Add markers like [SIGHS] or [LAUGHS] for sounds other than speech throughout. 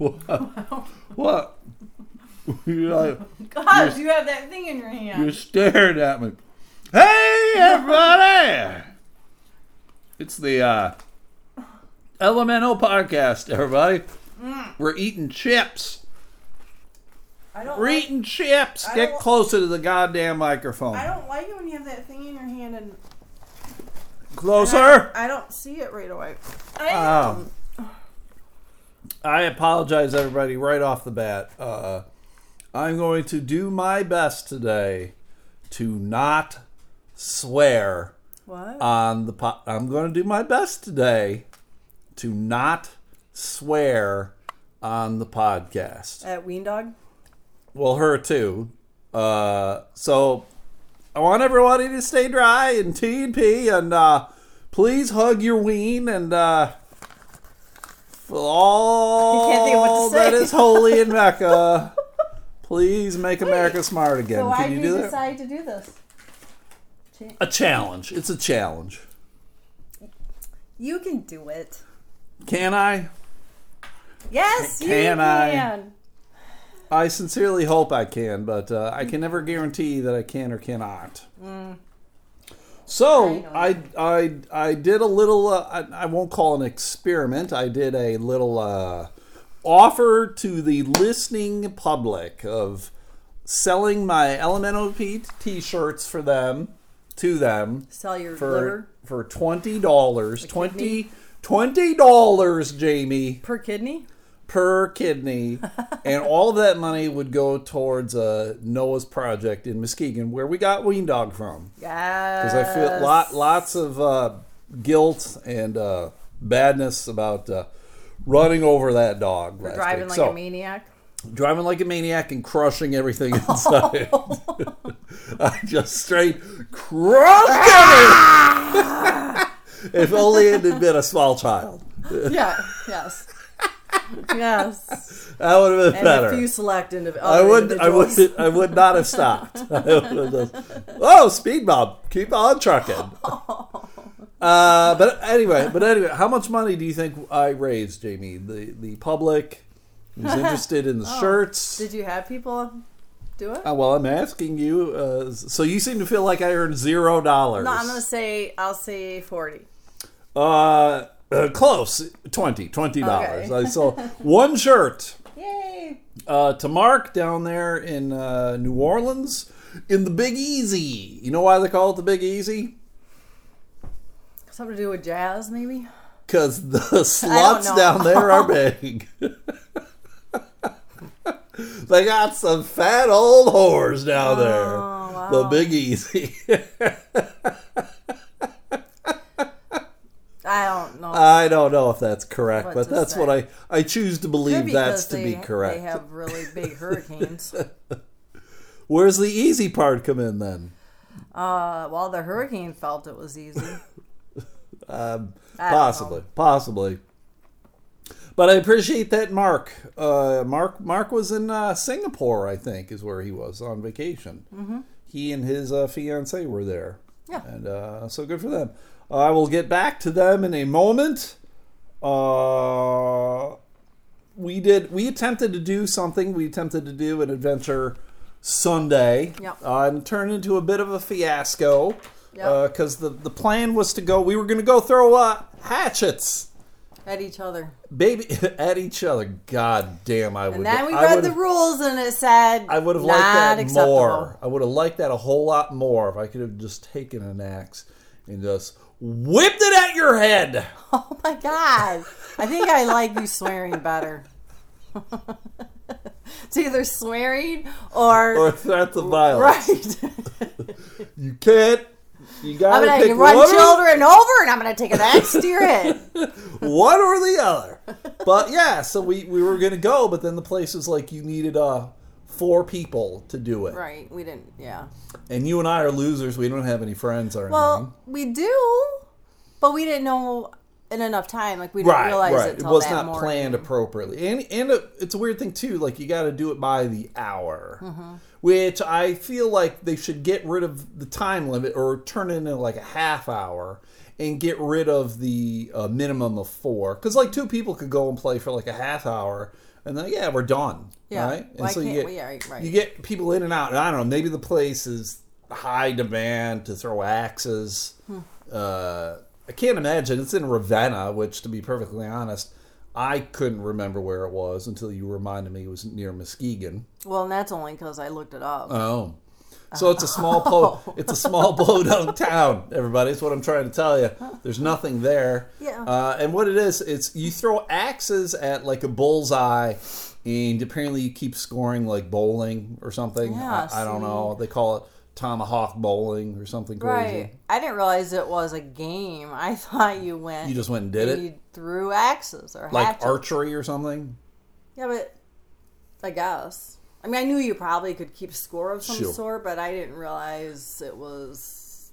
What? what? [LAUGHS] You're, like, Gosh, you have that thing in your hand. you're staring at me. Hey, [LAUGHS] everybody! It's the uh, Elemental Podcast, everybody. We're eating chips. I don't. We're Like, eating chips. I Get closer to the goddamn microphone. I don't like it when you have that thing in your hand and Closer. I don't see it right away. Um, I apologize, everybody, right off the bat. Uh, I'm going to do my best today to not swear what? on the. Po- I'm going to do my best today to not swear on the podcast. At Ween Dog? Well, her too. Uh, so I want everybody to stay dry and T and P, and uh, please hug your ween and uh, for all can't think of what to say. is holy in Mecca. [LAUGHS] Please make America smart again. So why Can did you you do that? decide to do this? A challenge. It's a challenge. You can do it. Can I? Yes, you Can Can I? can. I sincerely hope I can, but uh, I can never guarantee that I can or cannot. So I, I I did a little. Uh, I, I won't call an experiment. I did a little uh, offer to the listening public of selling my Elemental t-shirts for them to them Sell your for liver for twenty dollars. Twenty twenty dollars, Jamie per kidney. Per kidney, and all of that money would go towards uh, Noah's project in Muskegon, where we got Ween Dog from. Yes. Because I feel lot lots of uh, guilt and uh, badness about uh, running over that dog. last driving week. like So, a maniac. driving like a maniac and crushing everything [LAUGHS] inside. [LAUGHS] [LAUGHS] I just straight crushed it. if only it had been a small child, yeah. Yes. [LAUGHS] yes. that would have been And better. a few select indiv- I would, I would. I would not have stopped. [LAUGHS] I would have just, oh, speed bump, keep on trucking. [LAUGHS] Uh, but anyway, but anyway, how much money do you think I raised, Jamie? The the public who's interested in the shirts. Did you have people do it? Uh, well, I'm asking you. Uh, so you seem to feel like I earned zero dollars. No, I'm gonna say I'll say forty. Uh, uh, close, twenty, twenty dollars. Okay. I sold one shirt. Yay! uh, to Mark down there in uh, New Orleans in the Big Easy. You know why they call it the Big Easy? Something to do with jazz, maybe. Because the [LAUGHS] slots down there are [LAUGHS] big. [LAUGHS] they got some fat old whores down there. Oh, The Big Easy. I don't know. I don't know if that's correct, What but that's say. what I I choose to believe be that's to they, be correct. They have really big hurricanes. [LAUGHS] Where's the easy part come in then? uh, well, the hurricane felt it was easy. [LAUGHS] Um, possibly, possibly. But I appreciate that Mark. Uh, Mark Mark was in uh, Singapore, I think, is where he was on vacation. Mm-hmm. He and his uh, fiance were there. Yeah. and uh, so good for them. I will get back to them in a moment. Uh, we did. We attempted to do something. We attempted to do an adventure Sunday, Yep. uh, and turned into a bit of a fiasco Yep. because the the plan was to go. We were going to go throw uh, hatchets, At each other. baby, [LAUGHS] at each other. God damn! I would. And then we I read the rules and it said I would have liked that acceptable. more. I would have liked that a whole lot more if I could have just taken an axe and just whipped it at your head. [LAUGHS] Oh my god. I think I like you swearing better. [LAUGHS] it's either swearing or, Or threats of violence. right. [LAUGHS] You can't. You gotta I'm gonna run one, children over and I'm gonna take an axe to your head. one or the other. But yeah, so we, we were gonna go, but then the place was like you needed uh four people to do it, Right. We didn't yeah. and you and I are losers. We don't have any friends or anything. Well, we do, but we didn't know in enough time. Like we didn't right, realize right. it was not morning. planned appropriately, and and it, it's a weird thing too. Like you got to do it by the hour, Mm-hmm. which I feel like they should get rid of the time limit or turn it into like a half hour and get rid of the uh, minimum of four. Because like two people could go and play for like a half hour. And then yeah, we're done. Yeah. Right. Well, I you can't- get well, yeah, right, right. you get people in and out. And I don't know. Maybe the place is high demand to throw axes. Hmm. Uh, I can't imagine it's in Ravenna, which, to be perfectly honest, I couldn't remember where it was until you reminded me it was near Muskegon. Well, and that's only because I looked it up. Oh. So it's a small [LAUGHS] blow. It's a small blow down town. Everybody, that's what I'm trying to tell you. There's nothing there. Yeah. Uh, and what it is, it's you throw axes at like a bullseye, and apparently you keep scoring like bowling or something. Yeah, I, I don't know. They call it tomahawk bowling or something crazy. right. I didn't realize it was a game. I [LAUGHS] thought you went. You just went and did and it, You threw axes or like hatchets. archery or something. Yeah, but I guess. I mean, I knew you probably could keep score of some Sure. sort, but I didn't realize it was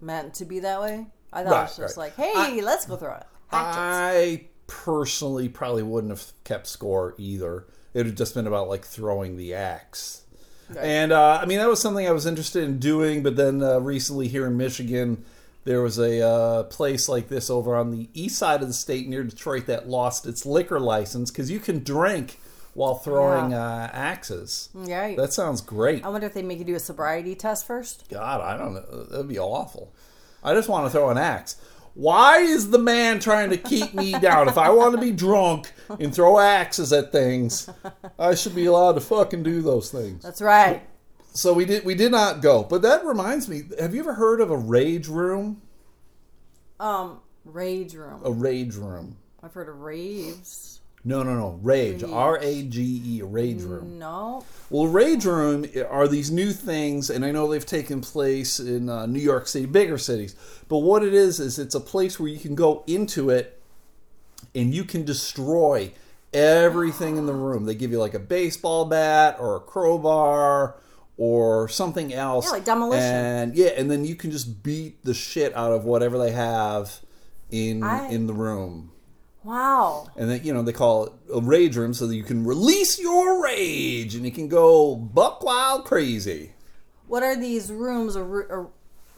meant to be that way. I thought it was just right. like, hey, let's go throw it. Hatchets. I personally probably wouldn't have kept score either. It would have just been about like throwing the axe. And uh, I mean, that was something I was interested in doing, but then uh, recently here in Michigan, there was a uh, place like this over on the east side of the state near Detroit that lost its liquor license because you can drink while throwing uh, axes. yeah. That sounds great. I wonder if they make you do a sobriety test first. God, I don't know. That'd be awful. I just want to throw an axe. Why is the man trying to keep me [LAUGHS] down? If I want to be drunk and throw axes at things, I should be allowed to fucking do those things. That's right. So we did we did not go. But that reminds me, have you ever heard of a rage room? Um, rage room. A rage room. I've heard of raves. No, no, no. Rage. Rage. R A G E. Rage room. No. Well, Rage Room are these new things, and I know they've taken place in uh, New York City, bigger cities. But what it is is it's a place where you can go into it, and you can destroy everything in the room. They give you like a baseball bat or a crowbar or something else. Yeah, like demolition. And yeah, and then you can just beat the shit out of whatever they have in I- in the room. Wow. And then, you know, they call it a rage room so that you can release your rage and you can go buck wild crazy. What are these rooms or, or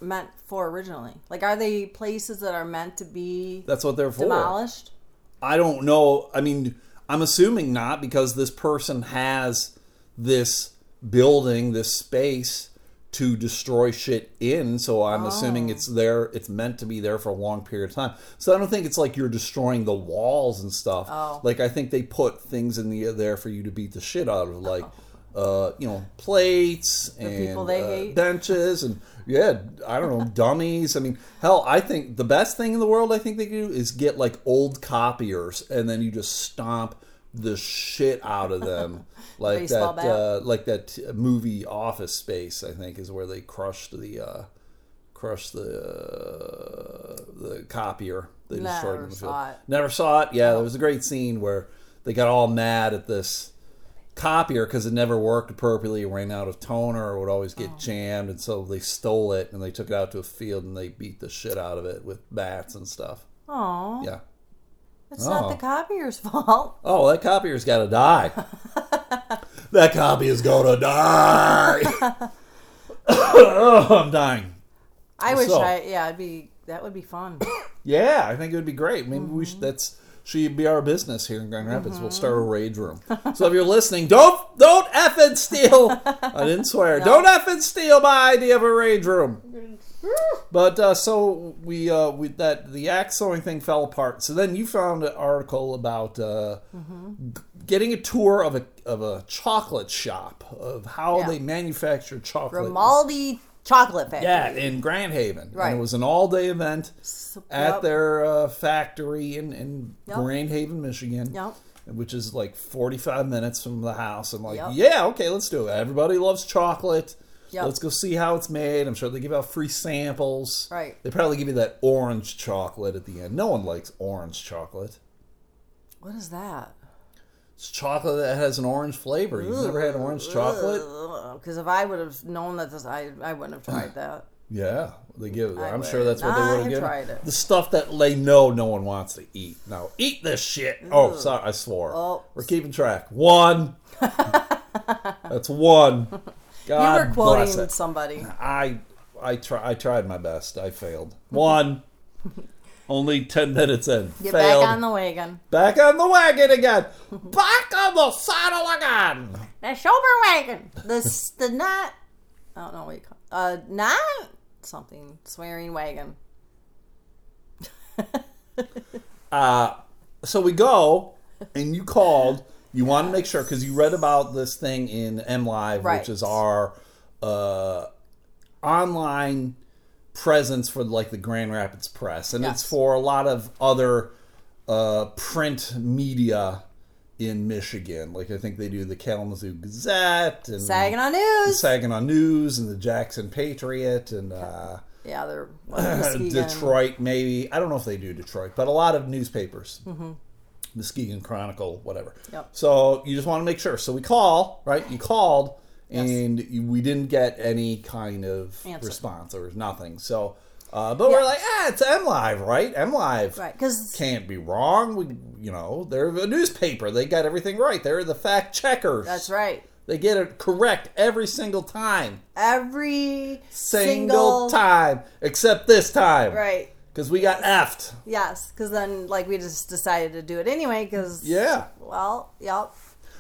meant for originally? Like, are they places that are meant to be That's what they're for. demolished? I don't know. I mean, I'm assuming not because this person has this building, this space to destroy shit in. So I'm assuming it's there. It's meant to be there for a long period of time. So I don't think it's like you're destroying the walls and stuff. Oh. Like I think they put things in the there for you to beat the shit out of, like. Uh, you know, plates and people they uh, hate. benches and yeah, I don't know, [LAUGHS] dummies. I mean, hell, I think the best thing in the world I think they do is get like old copiers and then you just stomp the shit out of them, [LAUGHS] like that, uh, like that movie Office Space. I think is where they crushed the uh, crushed the uh, the copier. They destroyed Never field. saw it. Never saw it. Yeah, there was a great scene where they got all mad at this copier because it never worked appropriately, it ran out of toner, or would always get Oh. jammed, and so they stole it and they took it out to a field and they beat the shit out of it with bats and stuff. Oh, Yeah. It's not Oh. the copier's fault. [LAUGHS] Oh, that copier's got to die. [LAUGHS] that copy is gonna die. oh, [LAUGHS] I'm dying. I wish So- I, yeah, it'd be, that would be fun. [COUGHS] Yeah, I think it would be great. Maybe we Mm-hmm. should. That's should be our business here in Grand Rapids. We'll start a rage room. So if you're listening, don't don't effing steal. I didn't swear. Don't effing steal my idea of a rage room. But uh, so we uh, we that the axe throwing thing fell apart. So then you found an article about uh, Mm-hmm. g- getting a tour of a of a chocolate shop of how Yeah. they manufacture chocolate. Grimaldi Chocolate Factory. Yeah, in Grand Haven. And Right. it was an all day event So- at yep. their uh, factory in, in Yep. Grand Haven, Michigan. Yep. Which is like 45 minutes from the house. I'm like, Yep. yeah, okay, let's do it. Everybody loves chocolate. Yep. Let's go see how it's made. I'm sure they give out free samples. Right. They probably give you that orange chocolate at the end. No one likes orange chocolate. What is that? It's chocolate that has an orange flavor. You've never had orange chocolate? Because if I would have known that this, I, I wouldn't have tried that. [CLEARS THROAT] Yeah, they give. I I'm would sure that's what they would have have given. tried it. The stuff that they know no one wants to eat. Now eat this shit. Oh, sorry, I swore. Oh. We're keeping track. One. [LAUGHS] that's one. God you were quoting somebody. I I try. I tried my best. I failed. One. [LAUGHS] Only 10 minutes in. Get Failed. back on the wagon. Back on the wagon again. Back on the saddle again. The shoulder wagon. The the not. I don't know what you call. Uh, not something swearing wagon. [LAUGHS] Uh, so we go, and you called. You want to make sure because you read about this thing in M Live, Right. which is our uh, online presence for like the Grand Rapids Press, and it's for a lot of other uh, print media in Michigan. Like I think they do the Kalamazoo Gazette and Saginaw News. Saginaw News and the Jackson Patriot and. Uh, yeah, they're. [COUGHS] Detroit, maybe. I don't know if they do Detroit, but a lot of newspapers. Mm-hmm. Muskegon Chronicle, whatever. Yep. So you just want to make sure. So we call, right? You called, and you, we didn't get any kind of Answer. response. or nothing. So, uh, but we're like, ah, it's M Live, right? M Live Right, because can't be wrong. We, you know, they're a newspaper. They got everything right. They're the fact checkers. that's right. They get it correct every single time. Every Single, time, except this time. Right. Because we got effed. Yes, because then like we just decided to do it anyway. Because Yeah. well, yep.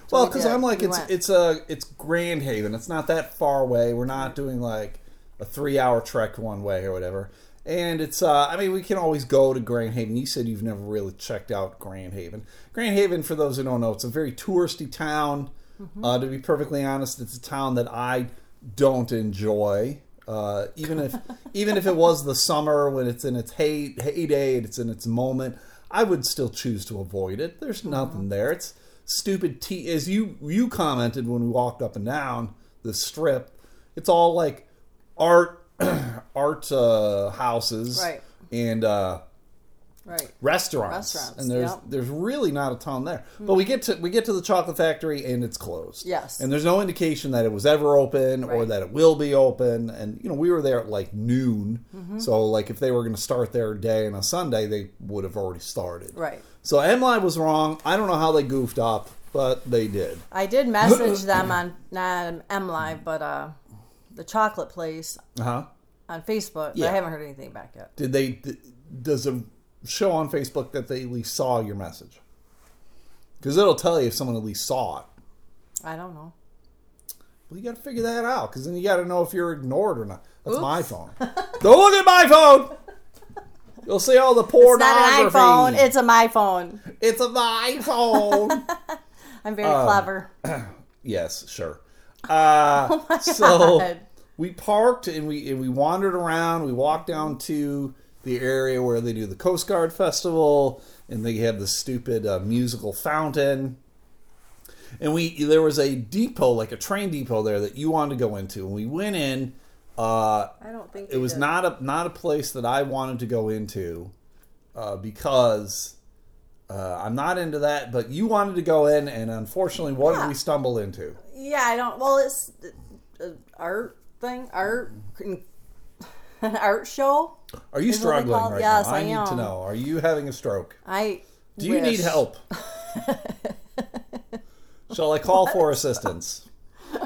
So Well, because did. I'm like, We it's went. it's a it's Grand Haven. It's not that far away. We're not doing like a three hour trek one way or whatever. And it's uh, I mean, we can always go to Grand Haven. You said you've never really checked out Grand Haven. Grand Haven, for those who don't know, it's a very touristy town. Mm-hmm. Uh, to be perfectly honest, it's a town that I don't enjoy. Uh, even if even if it was the summer when it's in its hey, heyday, and it's in its moment, I would still choose to avoid it. There's nothing there. It's stupid. T- as you you commented when we walked up and down the strip, it's all like art [CLEARS THROAT] art uh, houses Right. and uh, right. restaurants. Restaurants, and there's yep. There's really not a ton there. But we get to we get to the chocolate factory and it's closed. Yes. And there's no indication that it was ever open or that it will be open. And you know, we were there at like noon. Mm-hmm. So like if they were going to start their day on a Sunday, they would have already started. Right. So MLive was wrong. I don't know how they goofed up, but they did. I did message [COUGHS] them on not M Live, but uh, the chocolate place Uh-huh. on Facebook. But Yeah. I haven't heard anything back yet. Did they th- does it show on Facebook that they at least saw your message? Cuz it'll tell you if someone at least saw it. I don't know. Well, you got to figure that out because then you got to know if you're ignored or not. That's my phone. Don't look at my phone. You'll see all the poor. [LAUGHS] It's not an iPhone. It's a my phone. It's a my phone. [LAUGHS] I'm very Um, clever. [CLEARS THROAT] yes, sure. Uh, [LAUGHS] Oh my so God. we parked and we and we wandered around. We walked down to the area where they do the Coast Guard Festival, and they have the stupid uh, musical fountain. And we there was a depot, like a train depot there that you wanted to go into, and we went in. Uh, I don't think it was not a not a place that I wanted to go into uh, because uh, I'm not into that. But you wanted to go in, and unfortunately, what did we stumble into? Yeah, I don't. Well, it's uh, art thing, art, an [LAUGHS] art show. Are you struggling right yes, now? I, I need to know. Are you having a stroke? I Do you need help? [LAUGHS] Shall I call for assistance? [LAUGHS]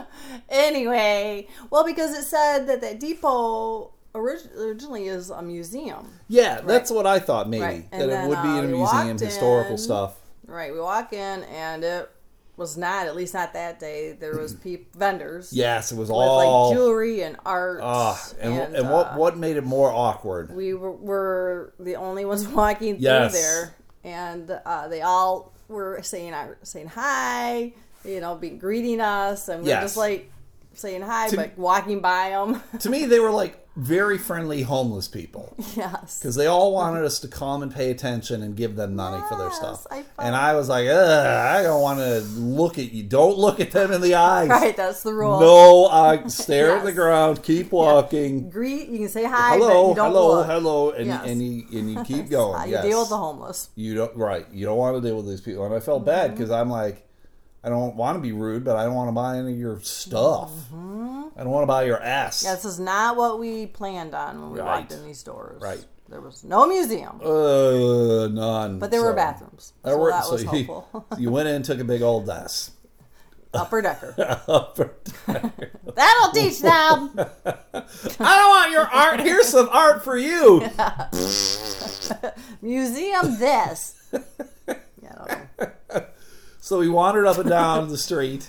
Anyway, well, because it said that that depot originally is a museum. Yeah, that's what I thought maybe Right. that it would be uh, in a museum, walked historical in. stuff. Right. We walk in and it was not, at least not that day. There was [CLEARS THROAT] peop- vendors. Yes, it was With all. like jewelry and art. Ah, and, and, and what uh, what made it more awkward? we were, were the only ones [LAUGHS] walking Yes. through there, and uh, they all were saying saying hi, you know, greeting us, and we Yes. are just like saying hi, To- but walking by them. to me, they were like very friendly homeless people [LAUGHS] yes, because they all wanted us to come and pay attention and give them money for their stuff. I and I was like, Ugh, I don't want to look at you. Don't look at them in the eyes. [LAUGHS] right. That's the rule. No, I [LAUGHS] stare at the ground. Keep walking. Greet. You can say hi, hello, but you don't hello, look. hello, and, Yes. and you and you keep going. you yes. deal with the homeless. You don't right. You don't want to deal with these people, and I felt bad Mm-hmm. because I'm like, I don't want to be rude, but I don't want to buy any of your stuff. I don't want to buy your ass. Yeah, this is not what we planned on when we Right. walked in these stores. Right. There was no museum, Uh, none. but there were bathrooms. So were- that so was you, helpful. [LAUGHS] you went in, took a big old ass. [LAUGHS] Upper decker. [LAUGHS] I That'll teach them. I don't want your art. Here's some art for you. Museum this. yeah, I don't know. So we wandered up and down the street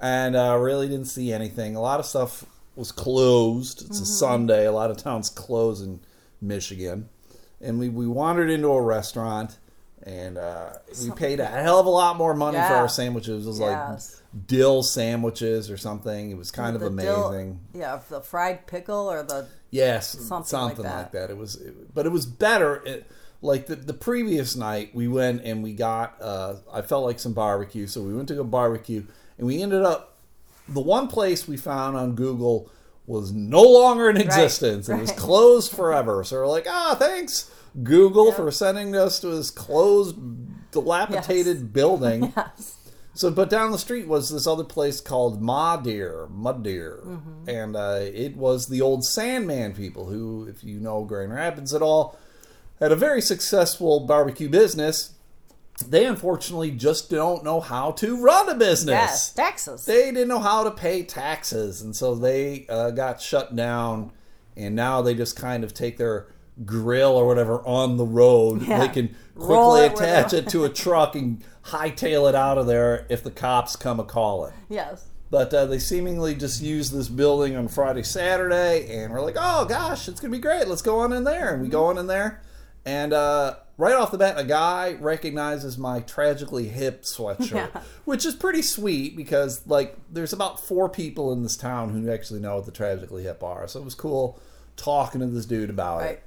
and uh, really didn't see anything. A lot of stuff was closed. It's a Sunday. A lot of towns close in Michigan. And we, we wandered into a restaurant and uh, we paid a hell of a lot more money for our sandwiches. It was Yes. like dill sandwiches or something. It was kind of The dill- amazing. yeah, the fried pickle or the Yes, Something something, like like, that. that. It was, it, but it was better. It, like the the previous night, we went and we got. Uh, I felt like some barbecue, so we went to go barbecue, and we ended up. The one place we found on Google was no longer in existence. It was closed forever. So we're like, ah, thanks Google for sending us to this closed, dilapidated [LAUGHS] building. yes. So, but down the street was this other place called Ma Deer, Mud Deer, and uh, it was the old Sandman people who, if you know Grand Rapids at all, had a very successful barbecue business. They unfortunately just don't know how to run a business. Yes, Texas. They didn't know how to pay taxes, and so they uh, got shut down. And now they just kind of take their grill or whatever on the road. Yeah. They can quickly it attach it to a truck and hightail it out of there if the cops come a calling. yes. But uh, they seemingly just use this building on Friday, Saturday, and we're like, oh gosh, it's gonna be great. Let's go on in there, and we go on in there, and uh, right off the bat, a guy recognizes my tragically hip sweatshirt, [LAUGHS] Yeah. which is pretty sweet because like there's about four people in this town who actually know what the tragically hip are, so it was cool talking to this dude about it.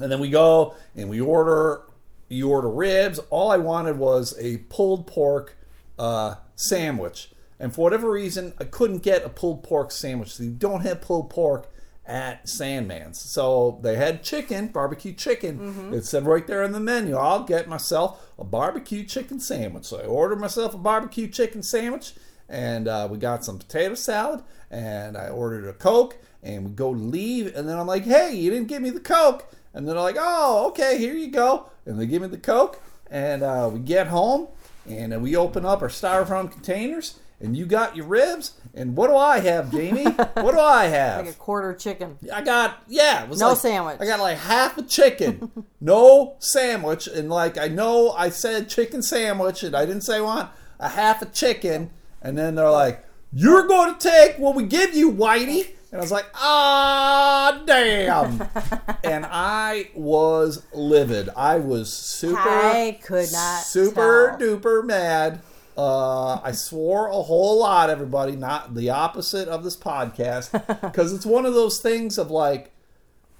And then we go and we order. You order ribs. All I wanted was a pulled pork uh, sandwich, and for whatever reason, I couldn't get a pulled pork sandwich. They don't have pulled pork at Sandman's, so they had chicken, barbecue chicken. It said right there in the menu, "I'll get myself a barbecue chicken sandwich." So I ordered myself a barbecue chicken sandwich, and uh, we got some potato salad, and I ordered a coke, and we go leave, and then I'm like, "Hey, you didn't give me the coke." And they're like, "Oh, okay, here you go." And they give me the coke, and uh, we get home, and we open up our styrofoam containers, and you got your ribs. And what do I have, Jamie? what do I have? [LAUGHS] Like a quarter chicken. I got yeah, it was No like- sandwich. I got like half a chicken, [LAUGHS] no sandwich, and like I know I said chicken sandwich, and I didn't say want a half a chicken, and then they're like, "You're going to take what we give you, Whitey," and I was like, "Ah, damn!" [LAUGHS] and I was livid. I was super, I could not super tell. duper mad. Uh, I swore a whole lot, everybody, not the opposite of this podcast, [LAUGHS] because it's one of those things of like,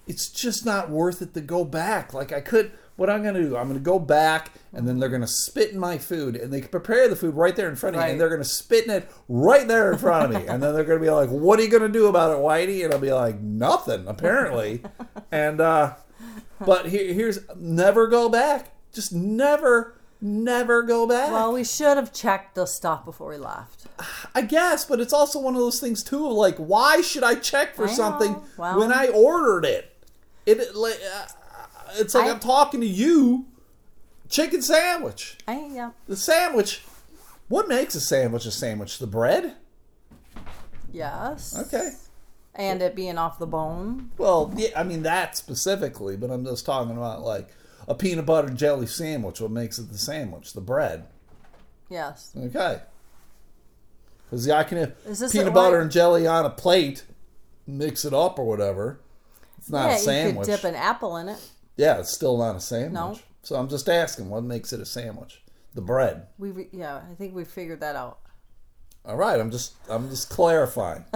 it's just not worth it to go back. Like, I could, what I'm going to do, I'm going to go back and then they're going to spit in my food and they can prepare the food right there in front of Right. and they're going to spit in it right there in front of me. and then they're going to be like, what are you going to do about it, Whitey? And I'll be like, nothing, apparently. [LAUGHS] and, uh, but here, here's never go back. Just never, never go back. Well, we should have checked the stuff before we left. I guess, but it's also one of those things too. of Like, why should I check for I know. something Well- when I ordered it? It like, uh, it's like I- I'm talking to you. Chicken sandwich. I, yeah. The sandwich. What makes a sandwich a sandwich? The bread. Yes. Okay. And it being off the bone. Well, yeah, I mean that specifically, but I'm just talking about like a peanut butter jelly sandwich. What makes it the sandwich? The bread. Yes. Okay. Because yeah, I can have Is this peanut butter and jelly on a plate, mix it up or whatever. It's not yeah, a sandwich. you could dip an apple in it. yeah, it's still not a sandwich. No. So I'm just asking, what makes it a sandwich? The bread. We re- yeah, I think we figured that out. All right, I'm just I'm just clarifying. [LAUGHS]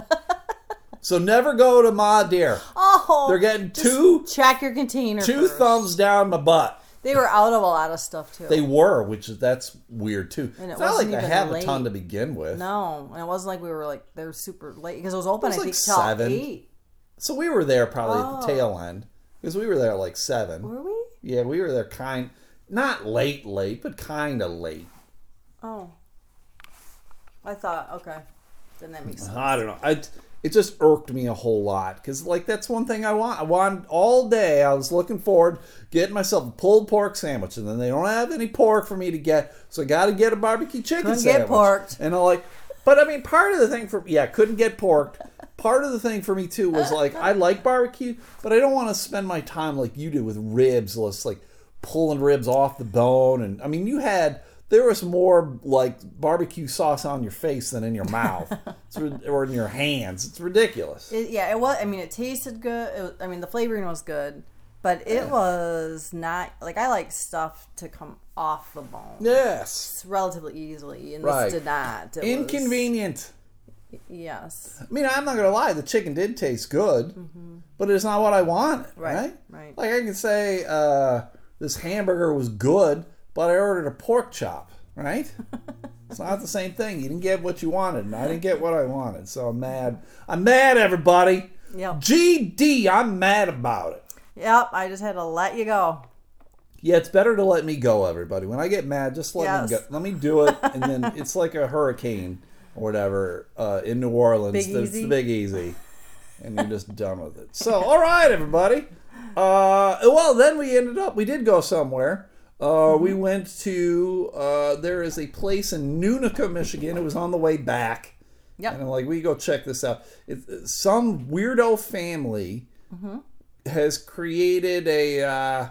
so never go to Ma Deer. Oh, They're getting two Check your container. two first. thumbs down my butt. They were out of a lot of stuff too. They were, which is that's weird too. And it it's not like I have a ton to begin with. no, and it wasn't like we were like they were super late because it was open. It was I like think till seven. eight. So we were there probably at the Oh. tail end because we were there at like seven. Were we? Yeah, we were there kind, not late, late, but kind of late. Oh, I thought okay. Then that makes sense. I don't know. I, it just irked me a whole lot because, like, that's one thing I want. I want all day. I was looking forward getting myself a pulled pork sandwich, and then they don't have any pork for me to get, so I got to get a barbecue chicken Couldn't get sandwich. porked. And I'm like, but I mean, part of the thing for yeah, couldn't get porked. part of the thing for me too was like I like barbecue, but I don't want to spend my time like you did with ribs, just like pulling ribs off the bone. And I mean, you had there was more like barbecue sauce on your face than in your mouth It's or in your hands. It's ridiculous. It, yeah, it was. I mean, it tasted good. It was, I mean, the flavoring was good, but it was not like I like stuff to come off the bone Yes, relatively easily, and Right. this did not. It was- inconvenient. yes, I mean, I'm not gonna lie. The chicken did taste good, but it's not what I wanted. Right. Right, right. Like I can say uh, this hamburger was good, but I ordered a pork chop. Right. [LAUGHS] it's not the same thing. You didn't get what you wanted, and I didn't get what I wanted. So I'm mad. I'm mad, everybody. Yep. GD. I'm mad about it. yep. I just had to let you go. Yeah, it's better to let me go, everybody. When I get mad, just let Yes. me go. Let me do it, and then [LAUGHS] it's like a hurricane or whatever uh, in New Orleans. Big It's Easy? the big easy, and you're just done with it. So, all right, everybody. Uh, well, then we ended up. We did go somewhere. Uh, we went to. Uh, there is a place in Nunica, Michigan. It was on the way back. Yep. And I'm like, we go check this out. It, some weirdo family has created a uh,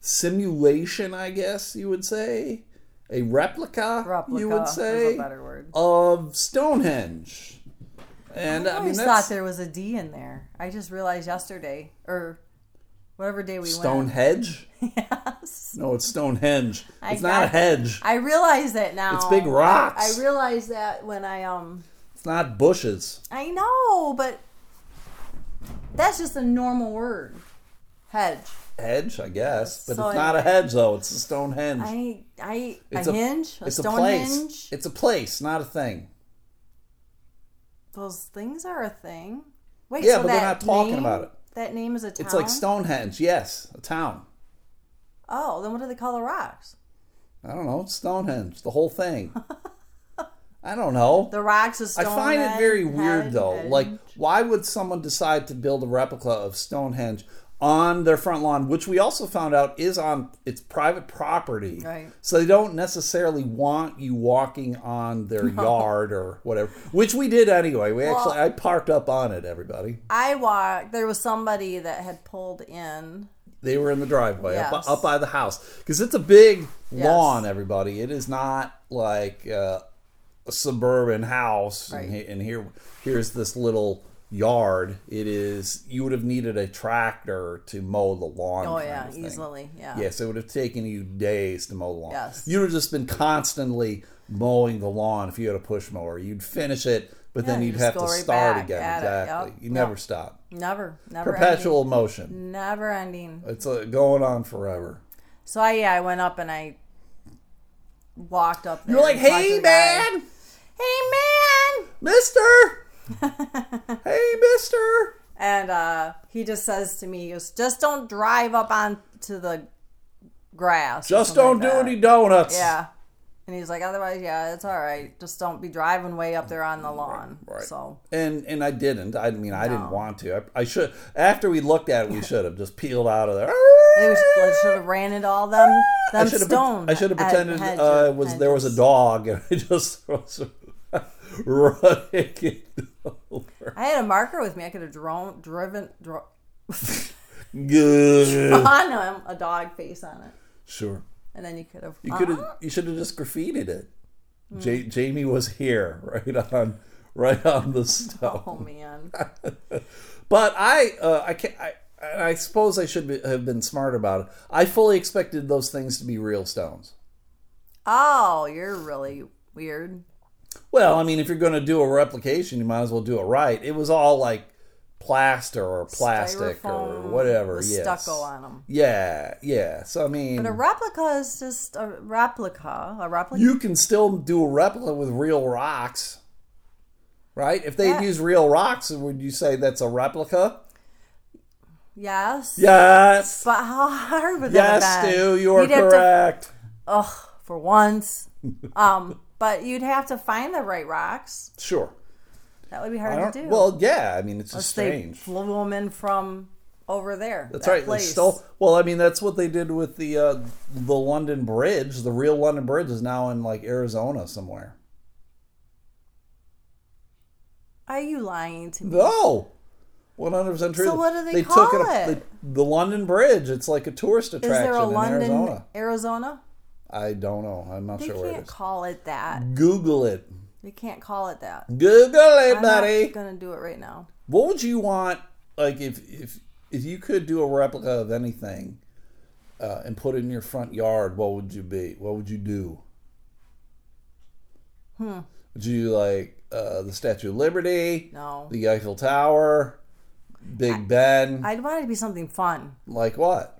simulation, I guess you would say, a replica, Replica you would say, a better word. of Stonehenge. And I I, mean, thought there was a D in there. I just realized yesterday, or whatever day we went. Stonehenge. Yes. [LAUGHS] No, it's Stonehenge. I It's not a hedge. I realize that now. It's big rocks. I, I realized that when I um. It's not bushes. I know, but that's just a normal word. Hedge. Hedge, I guess, but So it's not a hedge though. It's a Stonehenge. I I It's a, a- hinge, a it's a place. hinge. It's a place, not a thing. Those things are a thing. Wait, Yeah, so but they're not talking name- about it. That name is a town. It's like Stonehenge. Yes, a town. Oh, then what do they call the rocks? I don't know. Stonehenge, the whole thing. [LAUGHS] I don't know. The rocks of Stonehenge. I find it very weird though. Like, why would someone decide to build a replica of Stonehenge on their front lawn, which we also found out is on it's private property. Right. So they don't necessarily want you walking on their yard or whatever, which we did anyway. We actually I parked up on it. Everybody, I walked. There was somebody that had pulled in. they were in the driveway up, Yes. up by the house because it's a big Yes. lawn. Everybody, it is not like uh, a suburban house, Right. and, and here here's this little yard. It is you would have needed a tractor to mow the lawn. Oh yeah, easily. Yeah. Yes, it would have taken you days to mow the lawn. Yes. You would have just been constantly mowing the lawn if you had a push mower. You'd finish it, but then Yeah, you you'd have to right start again. it. Yep. Exactly. You Yep. never stop. Never, never. Perpetual motion. Never ending. It's uh, going on forever. So I yeah, I went up and I walked up there. You're like, and talked to hey the guy. man, hey man, Mister, hey Mister. and uh, he just says to me, he goes, just don't drive up onto the grass. Just don't like do that." any donuts. Yeah. And he's like, otherwise, yeah, it's all right. Just don't be driving way up there on the lawn. Right. So And and I didn't. I mean, I didn't want to. I, I should. After we looked at it, we [LAUGHS] should have just peeled out of there. I should have ran into all them I them should have. stones. I should have pretended uh, was there was a dog, and I just [LAUGHS] was running it over. I had a marker with me. I could have drawn, driven, draw, Good. on him a dog face on it, Sure. and then you could have. You could have. Uh-huh. You should have just graffitied it. Ja- Jamie was here, right on, right on the stone. Oh man. [LAUGHS] But I, uh, I can't. I, I suppose I should be, have been smart about it. I fully expected those things to be real stones. Oh, you're really weird. Well, I mean, if you're going to do a replication, you might as well do it right. It was all like plaster or plastic or whatever. with yes. stucco on them. Yeah, yeah. So I mean, But a replica is just a replica. A replica. you can still do a replica with real rocks, right? If they Yeah. use real rocks, would you say that's a replica? yes. Yes. But how hard would Yes, that have been? Stu, you are You'd have to- correct. Ugh, for once. um, but you'd have to find the right rocks. Sure. That would be hard to do. well, yeah. I mean, it's just they strange. flew them in from over there. That's that right. They stole. Well, I mean, that's what they did with the uh, the London Bridge. The real London Bridge is now in like Arizona somewhere. Are you lying to me? No. 100% true. So what do they call took it? The, the London Bridge. It's like a tourist Is attraction there a in London, Arizona. Arizona? I don't know. I'm not They sure where it can't call it that. Google it. They can't call it that. Google it, I'm buddy. not gonna do it right now. What would you want, like, if if if you could do a replica of anything uh, and put it in your front yard? What would you be? What would you do? Hmm. Would you like uh, the Statue of Liberty, No. the Eiffel Tower, Big Ben? I'd want it to be something fun. like what?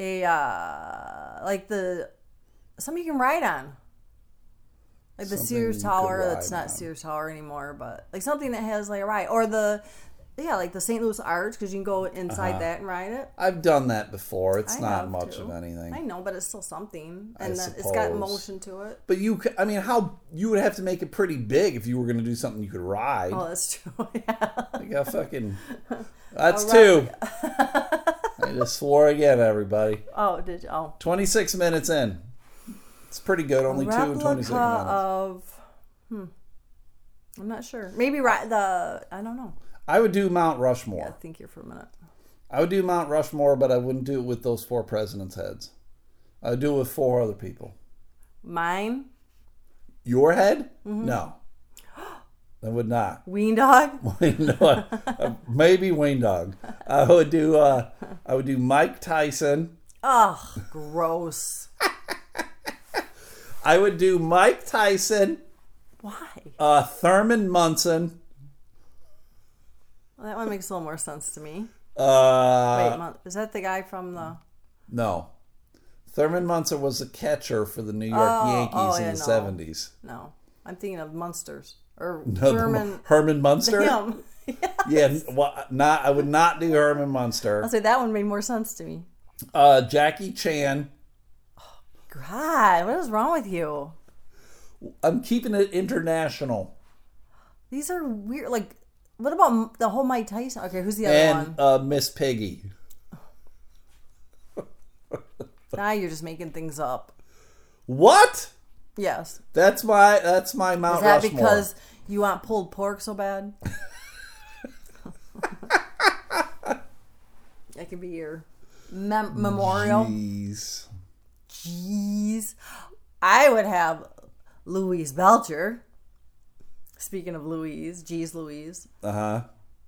A uh like the something you can ride on. Like the Something Sears Tower, that's not on. Sears Tower anymore, but like something that has like a ride. Or the yeah, like the St. Louis Arch, because you can go inside Uh-huh. that and ride it. I've done that before. It's I not much too. of anything. I know, but it's still something, and it's got motion to it. But you, I mean, how you would have to make it pretty big if you were going to do something you could ride. Oh, that's true. [LAUGHS] yeah. Like [LAUGHS] a fucking. That's two. [LAUGHS] I just swore again, everybody. Oh, did you? Oh, 26 minutes in. It's pretty good. Only two and 26 replica of. Hmm. I'm not sure. Maybe right the. I don't know. I would do Mount Yeah, Rushmore. think here for a minute. I would do Mount Rushmore, but I wouldn't do it with those four presidents' heads. I would do it with four other people. Mine, Your head? Mm-hmm. No. [GASPS] I would not. Ween Dog. [LAUGHS] uh, maybe Wayne Dog. I would do. Uh, I would do Mike Tyson. Ugh, gross. [LAUGHS] I would do Mike Tyson. Why? Uh, Thurman Munson. Well, that one makes a little more sense to me. Uh, Wait, is that the guy from the? No. Thurman Munson was a catcher for the New York Oh, Yankees oh, in yeah, the no. 70s. No, I'm thinking of Munsters or [LAUGHS] No, the- Herman. Herman Munster? Him. [LAUGHS] Yeah, n- well, not, I would not do Herman Munster. I'll say that one made more sense to me. Uh, Jackie Chan. God, what is wrong with you? I'm keeping it international. These are weird. Like, what about the whole Mike Tyson? Okay, who's the other And one? uh, Miss Piggy. [LAUGHS] Now you're just making things up. What? Yes. That's my that's my Mount Is that Rushmore. because you want pulled pork so bad? [LAUGHS] that could be your mem- memorial. Jeez. Jeez. I would have Louise Belcher. Speaking of Louise, Jeez Louise. Uh huh.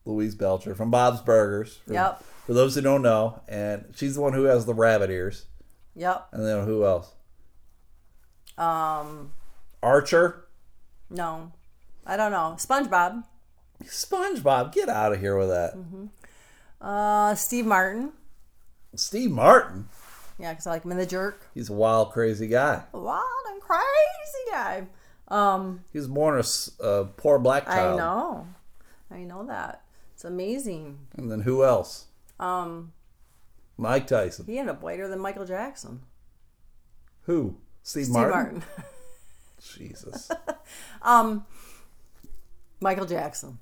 Louise Belcher from Bob's Burgers. For, Yep. For those who don't know, and she's the one who has the rabbit ears. Yep. And then who else? Um, Archer. no. I don't know. SpongeBob. SpongeBob, get out of here with that. Uh, Steve Martin. Steve Martin. Yeah, because I like him in The Jerk. He's a wild, crazy guy. Wild and crazy guy. Um, He was born a poor black child. I know. I know that. It's amazing. And then who else? Um, Mike Tyson. he ended up whiter than Michael Jackson. Who? Steve, Steve Martin. Martin. [LAUGHS] Jesus. [LAUGHS] um, Michael Jackson.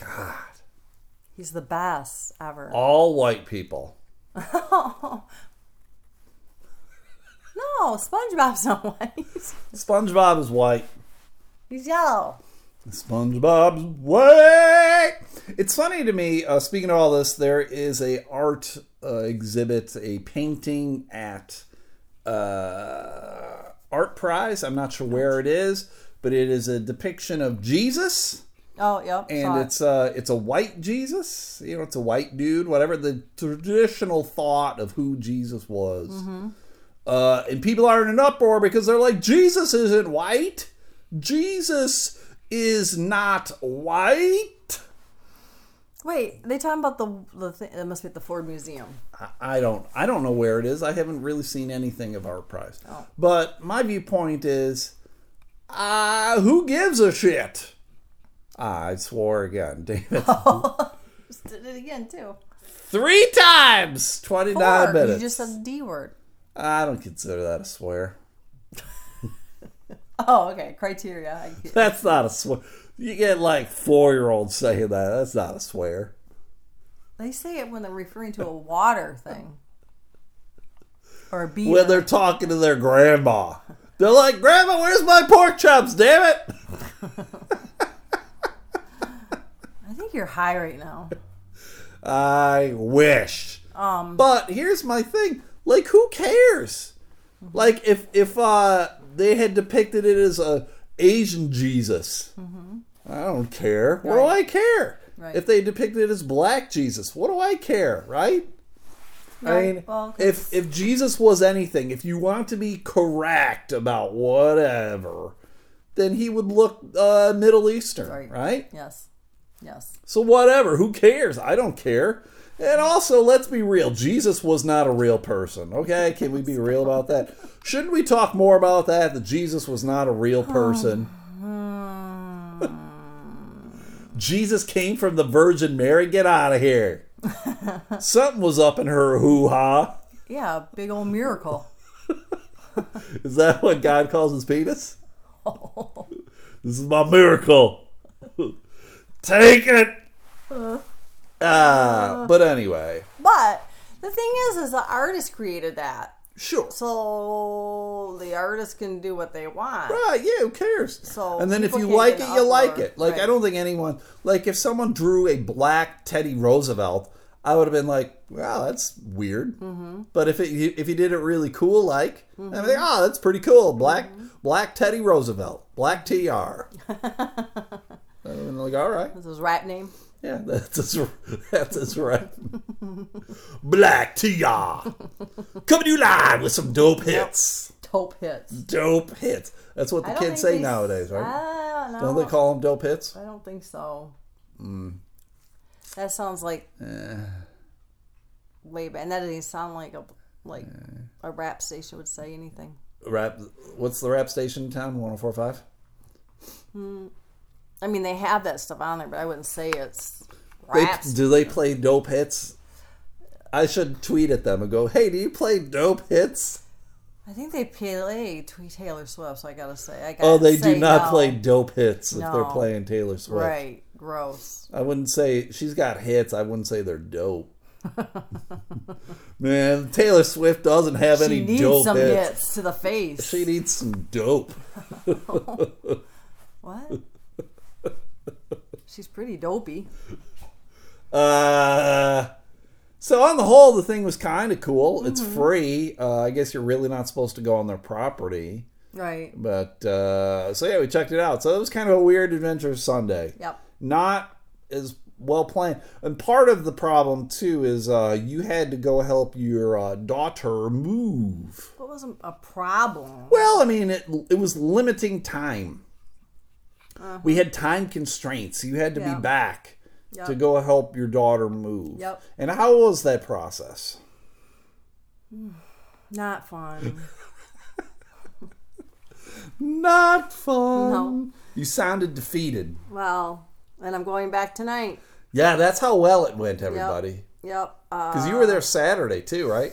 God. He's the best ever. All white people. [LAUGHS] No, SpongeBob's not white. SpongeBob is white. He's yellow. SpongeBob's white. It's funny to me. Uh, speaking of all this, there is a art uh, exhibit, a painting at uh, Art Prize. I'm not sure where it is, but it is a depiction of Jesus. Oh, yep. and it's uh it's a white Jesus. You know, it's a white dude, whatever the traditional thought of who Jesus was. Mm-hmm. Uh, and people are in an uproar because they're like, Jesus isn't white. Jesus is not white. Wait, they talking about the the thing? It must be at the Ford Museum. I- I don't I don't know where it is. I haven't really seen anything of Art Prize. Oh. But my viewpoint is, uh, who gives a shit? Ah, I swore again, [LAUGHS] David. [LAUGHS] Just did it again too. Three times, twenty nine minutes. You just said the D word. I don't consider that a swear. [LAUGHS] Oh, okay. Criteria. I That's not a swear. You get like four year olds saying that. That's not a swear. They say it when they're referring to a water thing or a beaver. When they're talking to their grandma, they're like, "Grandma, where's my pork chops? Damn it!" [LAUGHS] I think you're high right now. I wish. Um, But here's my thing. Like who cares? Like if if uh they had depicted it as a Asian Jesus. I don't care. What do I care? Right. If they depicted it as black Jesus, what do I care, right? I mean, well, if if Jesus was anything, if you want to be correct about whatever, then he would look uh, Middle Eastern, Right. right? yes, yes. So whatever, who cares? I don't care. And also, let's be real. Jesus was not a real person. Okay, can we be real about that? Shouldn't we talk more about that? That Jesus was not a real person. [LAUGHS] Jesus came from the Virgin Mary. Get out of here. [LAUGHS] Something was up in her hoo ha. Yeah, big old miracle. [LAUGHS] Is that what God calls his penis? This is my miracle. Take it. Uh. Ah, but anyway, But the thing is, is the artist created that, sure. so the artist can do what they want. Right, yeah, who cares? So and then if you like it, you like it. Like I don't think anyone like if someone drew a black Teddy Roosevelt, I would have been like, "Wow, that's weird." Mm-hmm. But if it if you did it really cool, like I'd be like, "Oh, that's pretty cool." Black Mm-hmm. black Teddy Roosevelt, black Tr. [LAUGHS] Like, all right, That's his rap name. Yeah, that's his, that's his right. black Tr. Coming to you live with some dope hits. Dope hits. Dope hits. That's what the I don't kids think say they- nowadays, right? Don't, Don't they call them dope hits? I don't think so. Mm. That sounds like Eh. way back. And that doesn't sound like a like a rap station would say anything. Rap. What's the rap station in town? One hundred four five. I mean, they have that stuff on there, but I wouldn't say it's They, do they play dope hits? I should tweet at them and go, "Hey, do you play dope hits?" I think they play Tweet Taylor Swift, so I gotta say, I oh, gotta Oh, they say do not no. play dope hits if they're No. playing Taylor Swift. Right, gross. I wouldn't say she's got hits. I wouldn't say they're dope. [LAUGHS] Man, Taylor Swift doesn't have She any needs dope some hits. hits to the face. She needs some dope. [LAUGHS] [LAUGHS] What? She's pretty dopey. [LAUGHS] Uh, so on the whole, the thing was kind of cool. It's Mm-hmm. free. Uh, I guess you're really not supposed to go on their property, Right. but uh, so yeah, we checked it out. So it was kind of a weird adventure Sunday. Yep. Not as well planned, and part of the problem too is uh, you had to go help your uh, daughter move. What wasn't a problem? Well, I mean, it it was limiting time. We had time constraints. You had to Uh-huh. Yeah. be back Yep. to go help your daughter move. Yep. And how was that process? [SIGHS] Not fun. [LAUGHS] Not fun. No. You sounded defeated. well, and I'm going back tonight. Yeah, that's how well it went, everybody. Yep. Uh, Because you were there Saturday too, right?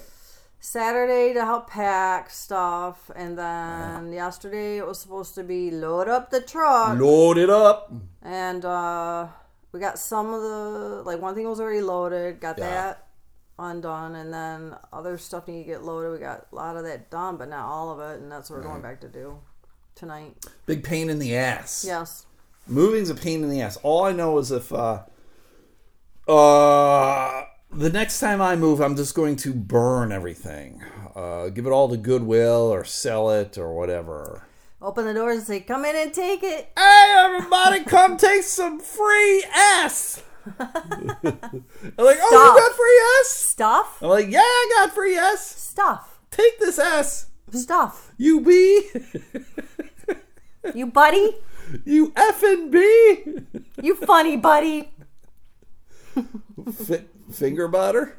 Saturday to help pack stuff, and then yesterday it was supposed to be load up the truck, Load it up. and uh, we got some of the like one thing was already loaded, got Yeah. that undone, and then other stuff need to get loaded. We got a lot of that done, but not all of it, and that's what we're going back to do tonight. Big pain in the ass. Yes. Moving's a pain in the ass. All I know is if uh uh the next time I move, I'm just going to burn everything. Uh, give it all to Goodwill or sell it or whatever. Open the doors and say, "Come in and take it." Hey, everybody, [LAUGHS] come take some free ass. I'm like, oh, you got free ass? Stuff. I'm like, yeah, I got free s Stuff. Take this s Stuff. you B, You buddy. you effing B. You funny buddy. Fi- finger butter,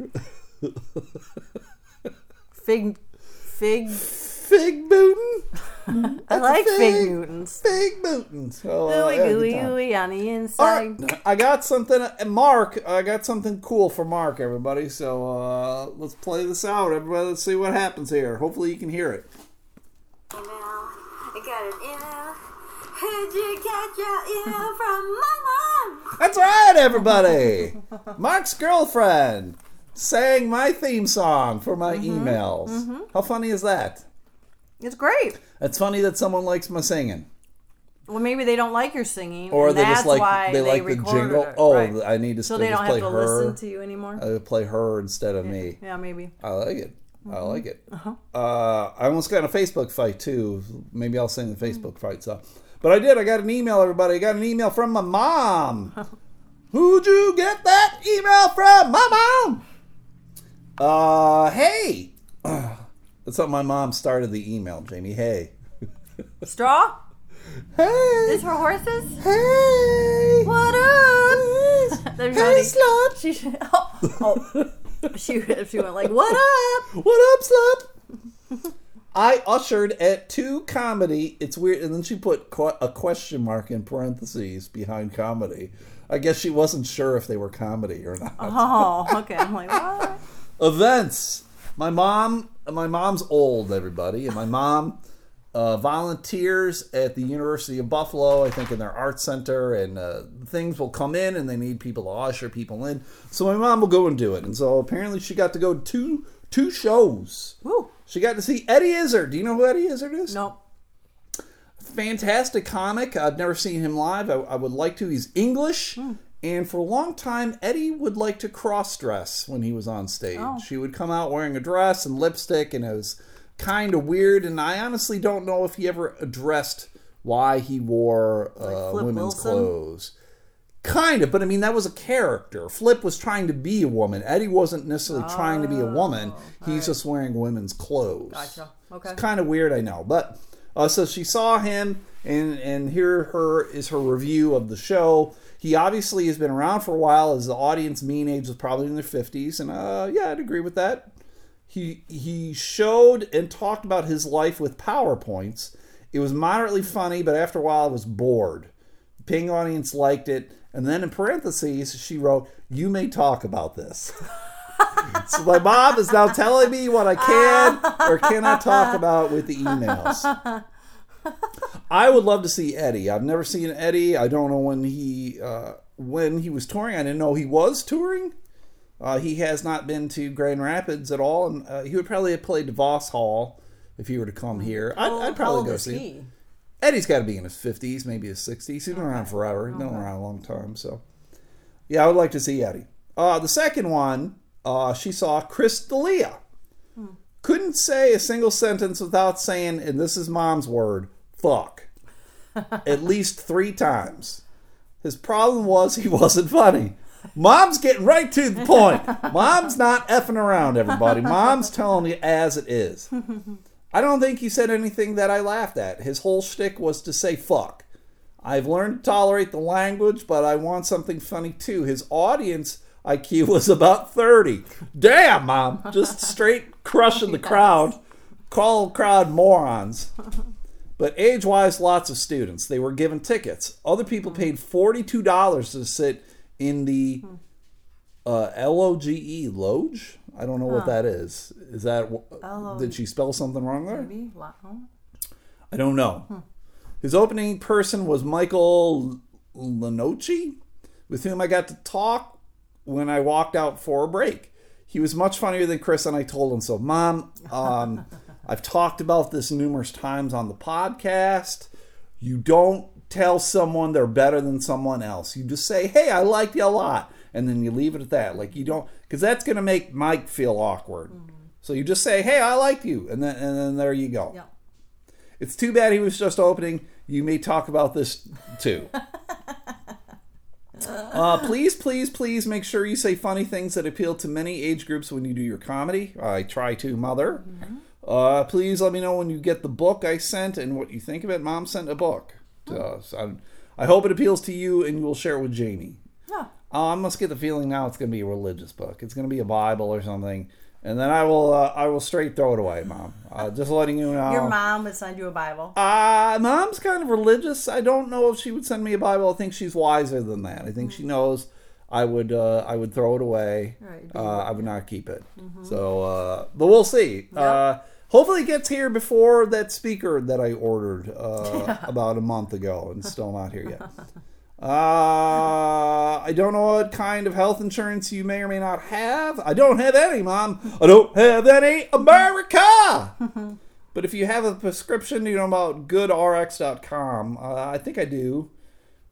Fig. Fig. fig bootin', [LAUGHS] I like fig. fig Newtons. fig bootin'. So, uh, Ooey yeah, gooey on the inside. right, I got something. uh, Mark, I got something cool for Mark, everybody. So uh, let's play this out, everybody. Let's see what happens here. Hopefully, you can hear it. email. I got an email. Did you get your email from my mom? That's right, everybody. Mark's girlfriend sang my theme song for my emails. How funny is that? It's great. It's funny that someone likes my singing. Well, maybe they don't like your singing, or and they that's just like why they, like the jingle. it, Oh, right. I need to so I they don't play have to her. listen to you anymore. I play her instead of me. yeah, maybe. I like it. I Mm-hmm. like it. Uh-huh. Uh, I almost got in a Facebook fight too. Maybe I'll sing the Facebook fight stuff. But I did. I got an email, everybody. I got an email from my mom. Who'd you get that email from? My mom. Uh, hey. [CLEARS THROAT] That's how my mom started the email, Jamie. Hey. [LAUGHS] Straw? Hey. Is for horses? Hey. What up? [LAUGHS] There's Hey, slut. She, [LAUGHS] oh, oh. she, she went like, "What up?" What up, slut? I ushered at two comedy. It's weird, and then she put a question mark in parentheses behind comedy. I guess she wasn't sure if they were comedy or not. [LAUGHS] Oh, okay. I'm like, what? [LAUGHS] Events. My mom. My mom's old, everybody, and my mom uh, volunteers at the University of Buffalo. I think in their art center, and uh, things will come in, and they need people to usher people in. So my mom will go and do it. And so apparently, she got to go to two two shows. Woo. She got to see Eddie Izzard. Do you know who Eddie Izzard is? Nope. Fantastic comic. I've never seen him live. I, I would like to. He's English. And for a long time, Eddie would like to cross dress when he was on stage. Oh. He would come out wearing a dress and lipstick, and it was kind of weird. And I honestly don't know if he ever addressed why he wore uh, Flip women's Wilson? clothes. Kind of, but I mean, that was a character. Flip was trying to be a woman. Eddie wasn't necessarily trying to be a woman. He's just wearing women's clothes. Oh, Gotcha. Okay. It's kind of weird, I know. But uh, so she saw him, and and here her is her review of the show. He obviously has been around for a while. As the audience mean age was probably in their fifties, and uh, yeah, I'd agree with that. He he showed and talked about his life with powerpoints. It was moderately funny, but after a while, I was bored. The paying audience liked it, and then in parentheses, she wrote, "You may talk about this." [LAUGHS] so my mom is now telling me what I can or cannot talk about with the emails. I would love to see Eddie. I've never seen Eddie. I don't know when he uh, when he was touring. I didn't know he was touring. Uh, he has not been to Grand Rapids at all, and uh, he would probably have played Voss Hall if he were to come here. I'd, I'd probably go see. he? Eddie's got to be in his fifties, maybe his sixties. He's been around forever. He's been around a long time. So, yeah, I would like to see Eddie. Uh, the second one, uh, she saw Chris D'Elia. Couldn't say a single sentence without saying, and this is mom's word, fuck, [LAUGHS] at least three times. His problem was he wasn't funny. Mom's getting right to the point. [LAUGHS] Mom's not effing around, everybody. Mom's telling you as it is. [LAUGHS] I don't think he said anything that I laughed at. His whole shtick was to say fuck. I've learned to tolerate the language, but I want something funny too. His audience IQ was about 30. Damn, mom. Just straight [LAUGHS] crushing the crowd. Call crowd morons. But age wise, lots of students. They were given tickets. Other people paid $42 to sit in the uh, L O G E, Loge? I don't know what that is. Is that. L-O- Did she spell something wrong there? Maybe. Oh. I don't know. His opening person was Michael Lenoci, with whom I got to talk when I walked out for a break. He was much funnier than Chris, and I told him so. Mom, um, [LAUGHS] I've talked about this numerous times on the podcast. You don't tell someone they're better than someone else. You just say, "Hey, I like you a lot," and then you leave it at that. Like you don't, because that's going to make Mike feel awkward. So you just say, "Hey, I like you," and then and then there you go. Yeah. It's too bad he was just opening. You may talk about this too. [LAUGHS] Uh, please, please, please make sure you say funny things that appeal to many age groups when you do your comedy. I try to, Mother. Uh, please let me know when you get the book I sent and what you think of it. Mom sent a book. to us. I, I hope it appeals to you and you will share it with Jamie. Yeah. Uh, I must get the feeling now it's going to be a religious book. It's going to be a Bible or something, and then I will uh, I will straight throw it away, Mom. Uh, just letting you know. Your mom would send you a Bible. Uh, mom's kind of religious. I don't know if she would send me a Bible. I think she's wiser than that. I think she knows I would uh, I would throw it away. Right. Uh, I would not keep it. So, uh, but we'll see. Uh, hopefully, it gets here before that speaker that I ordered uh, [LAUGHS] about a month ago, and still not here yet. [LAUGHS] Uh, I don't know what kind of health insurance you may or may not have. I don't have any, Mom. I don't have any America. [LAUGHS] But if you have a prescription, you know about goodrx.com. Uh, I think I do.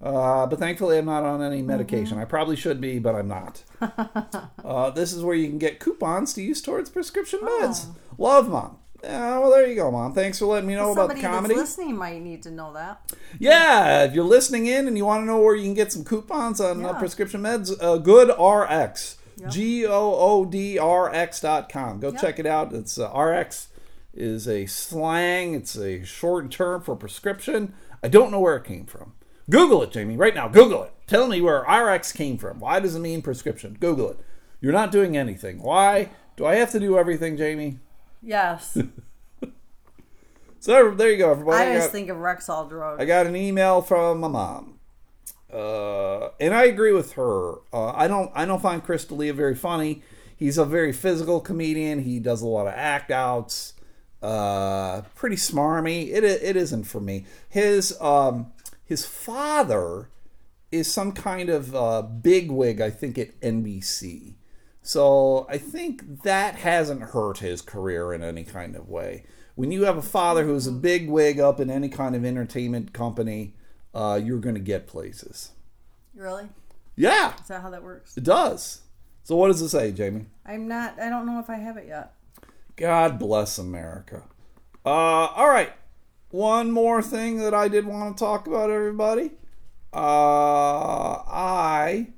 Uh, but thankfully, I'm not on any medication. I probably should be, but I'm not. [LAUGHS] uh, this is where you can get coupons to use towards prescription meds. Love, mom. Yeah, well, there you go, mom. Thanks for letting me know about the Somebody comedy. that's listening might need to know that. Yeah, if you're listening in and you want to know where you can get some coupons on uh, prescription meds, uh, Good RX. Yep. G O O D R X dot com. Go Yep. check it out. It's uh, RX is a slang. It's a short term for prescription. I don't know where it came from. Google it, Jamie, right now. Google it. Tell me where RX came from. Why does it mean prescription? Google it. You're not doing anything. Why do I have to do everything, Jamie? Yes. [LAUGHS] So there you go, everybody. I always got- think of Rexall drug. I got an email from my mom, uh, and I agree with her. Uh, I don't. I don't find Chris D'Elia very funny. He's a very physical comedian. He does a lot of act outs. Uh, pretty smarmy. It it isn't for me. His um his father is some kind of uh, bigwig, I think, at NBC. So I think that hasn't hurt his career in any kind of way. When you have a father who's a big wig up in any kind of entertainment company, uh, you're going to get places. Really? Yeah, Is that how that works? it does. So what does it say, Jamie? I'm not. I don't know if I have it yet. God bless America. Uh, all right. One more thing that I did want to talk about, everybody. Uh, I,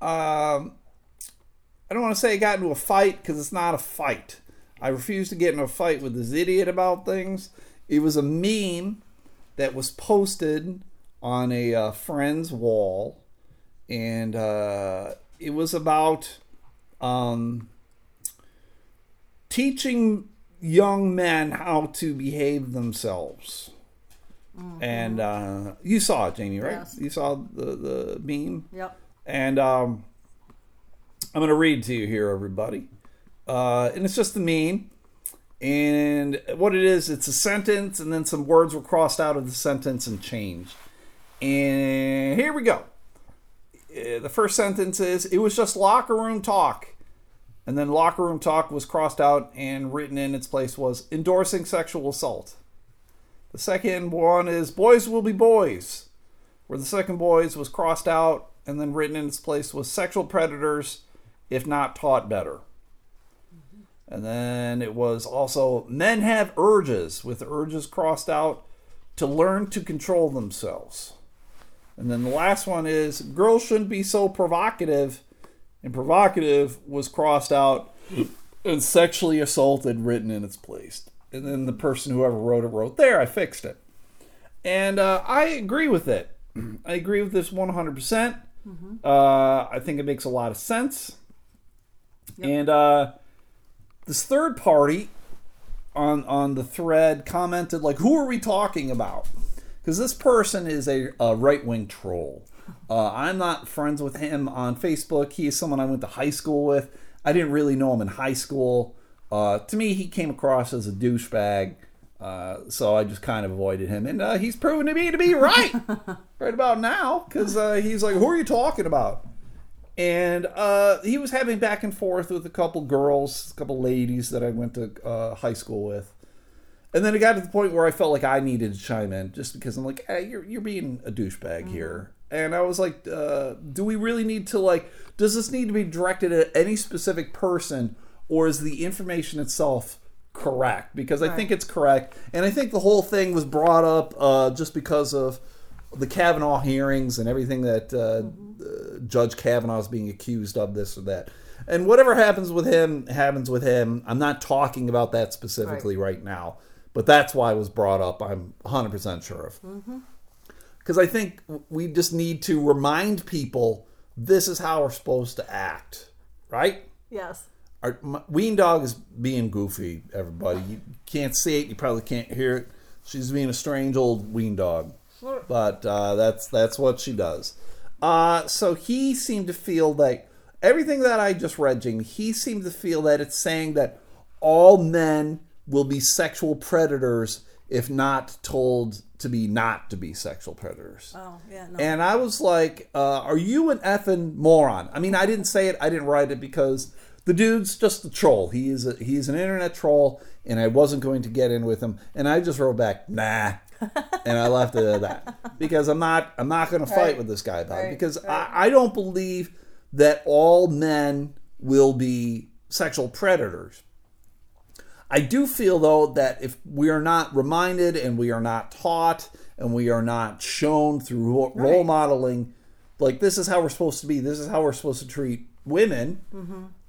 um, I don't want to say I got into a fight because it's not a fight. I refuse to get in a fight with this idiot about things. It was a meme that was posted on a uh, friend's wall, and uh, it was about um, teaching young men how to behave themselves. And uh, you saw it, Jamie, right? Yes. You saw the, the meme? Yep. And um, I'm going to read to you here, everybody. Uh, and it's just a meme. And what it is, it's a sentence, and then some words were crossed out of the sentence and changed. And here we go. Uh, The first sentence is It was just locker room talk. And then locker room talk was crossed out, and written in its place was endorsing sexual assault. The second one is Boys will be boys where the second boys was crossed out and then written in its place was sexual predators if not taught better. And then it was also men have urges with urges crossed out to learn to control themselves. And then the last one is girls shouldn't be so provocative and provocative was crossed out and sexually assaulted written in its place. And then the person whoever wrote it wrote there I fixed it. And uh, I agree with it. [CLEARS THROAT] I agree with this 100%. percent Uh, I think it makes a lot of sense. And uh, this third party on on the thread commented like, "Who are we talking about?" Because this person is a, a right wing troll. Uh, I'm not friends with him on Facebook. He is someone I went to high school with. I didn't really know him in high school. Uh, to me, he came across as a douchebag. Uh, so I just kind of avoided him, and uh, he's proven to me to be right, [LAUGHS] right about now, because uh, he's like, "Who are you talking about?" And uh, he was having back and forth with a couple girls, a couple ladies that I went to uh, high school with, and then it got to the point where I felt like I needed to chime in, just because I'm like, "Hey, you're you're being a douchebag here," and I was like, uh, "Do we really need to like? Does this need to be directed at any specific person, or is the information itself?" correct because I think it's correct, and I think the whole thing was brought up uh, just because of the Kavanaugh hearings and everything that uh, uh, Judge Kavanaugh is being accused of this or that, and whatever happens with him happens with him. I'm not talking about that specifically right, now, but that's why it was brought up. I'm 100 percent sure of because I think we just need to remind people this is how we're supposed to act, right? Yes. Our my, Ween Dog is being goofy. Everybody, you can't see it. You probably can't hear it. She's being a strange old Ween Dog, but uh, that's that's what she does. Uh, so he seemed to feel like everything that I just read, Jamie. He seemed to feel that it's saying that all men will be sexual predators if not told to be not to be sexual predators. Oh yeah. No. And I was like, uh, "Are you an effing moron?" I mean, I didn't say it, I didn't write it because The dude's just a troll. He is a, he's an internet troll, and I wasn't going to get in with him. And I just wrote back, nah, and I left it at that [LAUGHS] because I'm not I'm not going to fight Right. with this guy about it because right. I, I don't believe that all men will be sexual predators. I do feel though that if we are not reminded and we are not taught and we are not shown through ro- role modeling, like this is how we're supposed to be, this is how we're supposed to treat women,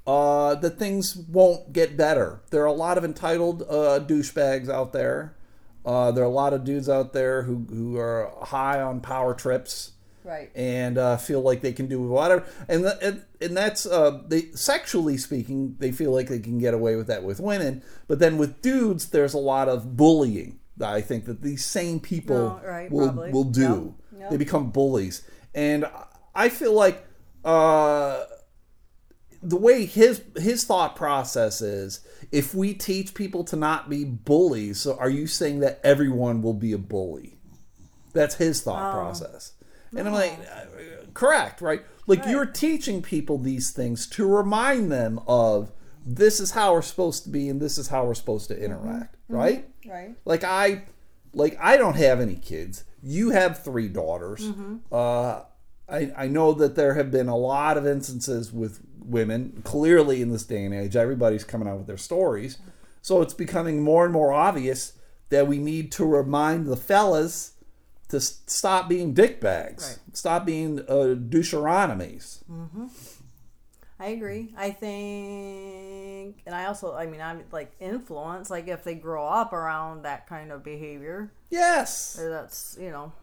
uh, that things won't get better. There are a lot of entitled uh, douchebags out there. Uh, there are a lot of dudes out there who, who are high on power trips Right. and uh, feel like they can do whatever. And th- and, and that's uh, they sexually speaking, they feel like they can get away with that with women. But then with dudes, there's a lot of bullying. that I think that these same people Oh, right, will probably. will do. Yep, yep. They become bullies, and I feel like uh, the way his his thought process is. If we teach people to not be bullies, so are you saying that everyone will be a bully? That's his thought Oh. process. And I'm like, uh, correct, right? Like you're teaching people these things to remind them of this is how we're supposed to be and this is how we're supposed to interact, right? Right. Like I, like I don't have any kids. You have three daughters. Mm-hmm. Uh, I I know that there have been a lot of instances with women. Clearly, in this day and age, everybody's coming out with their stories, so it's becoming more and more obvious that we need to remind the fellas to stop being dickbags, Right. stop being uh, doucheronomies. I agree. I think, and I also, I mean, I'm like influence. Like if they grow up around that kind of behavior, Yes, that's you know,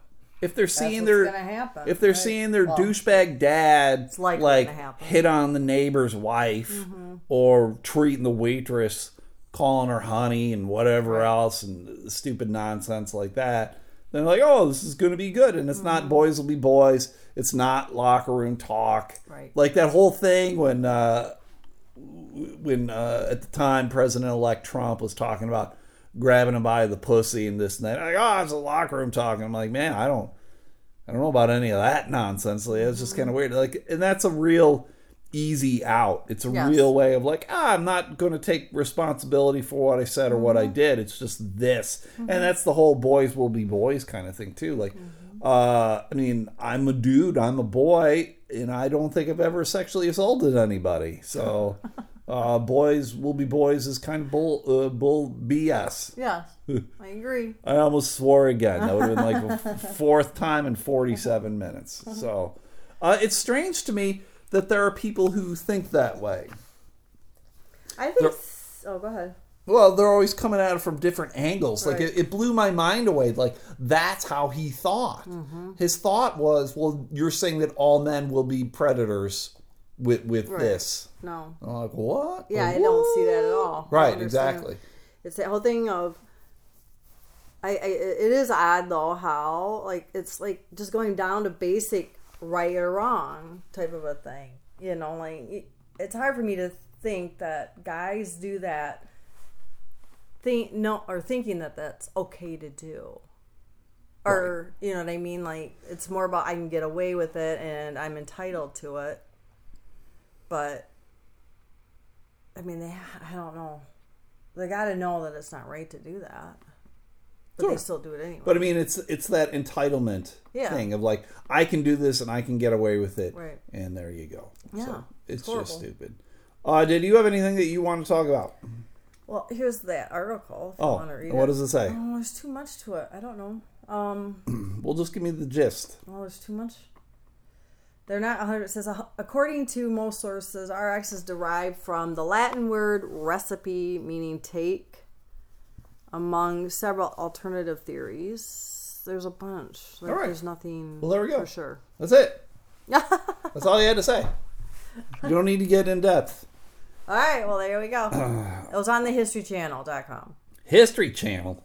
if they're seeing their happen. if they're right? seeing their Well, douchebag dad like hit on the neighbor's wife Mm-hmm. or treating the waitress calling her honey and whatever else and stupid nonsense like that then they're like oh this is going to be good and it's Mm-hmm. not boys will be boys it's not locker room talk Right. like that whole thing when uh when uh, at the time President-elect Trump was talking about grabbing him by the pussy and this and that, like, oh, it's a locker room talking. I'm like, man, I don't, I don't know about any of that nonsense. Like, it's just kind of weird. Like, and that's a real easy out. It's a Yes. real way of like, ah, I'm not going to take responsibility for what I said or what I did. It's just this, and that's the whole boys will be boys kind of thing too. Like, uh, I mean, I'm a dude, I'm a boy, and I don't think I've ever sexually assaulted anybody. So, [LAUGHS] uh, boys will be boys is kind of bull, uh, bull BS. Yes, I agree. [LAUGHS] I almost swore again. That would have been like f- [LAUGHS] fourth time in 47 minutes. So, uh, it's strange to me that there are people who think that way. I think. Oh, go ahead. Well, they're always coming at it from different angles. Like Right. it, it blew my mind away. Like that's how he thought. Mm-hmm. His thought was, well, you're saying that all men will be predators with with Right. this. No. I'm like, what? Yeah, Like, I don't see that at what? all. Right, exactly. It's that whole thing of. I, I it is odd though how like it's like just going down to basic right or wrong type of a thing. You know, like it- it's hard for me to think that guys do that. Think no or thinking that that's okay to do. Or you know what I mean? Like it's more about I can get away with it and I'm entitled to it. But I mean, they I don't know. They got to know that it's not right to do that. But Sure. they still do it anyway. But I mean, it's it's that entitlement Yeah. thing of like I can do this and I can get away with it, Right. and there you go. Yeah, so it's it's just stupid. Uh, did you have anything that you want to talk about? well, here's that article. If Oh, you want to read what it. does it say? Oh, there's too much to it. I don't know. Um, [CLEARS THROAT] Well, just give me the gist. oh, there's too much. They're not 100. It says, according to most sources, RX is derived from the Latin word recipe, meaning take, among several alternative theories. There's a bunch. Like, All right. There's nothing Well, there we go. for sure. That's it. [LAUGHS] That's all you had to say. You don't need to get in depth. All right, well, there we go. it was on the history historychannel.com. History Channel.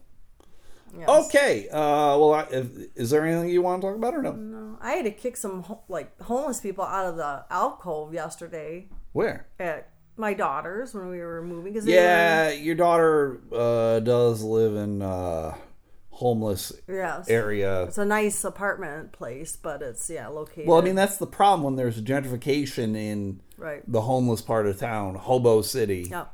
Yes. Okay. Uh, well, I, is there anything you want to talk about or no? No, I had to kick some ho- like homeless people out of the alcove yesterday Where? at my daughter's when we were moving. Cause Yeah, your daughter uh, does live in uh, homeless Yes. area. It's a nice apartment place, but it's yeah located. Well, I mean that's the problem when there's gentrification in right. the homeless part of town, Hobo City. Yep.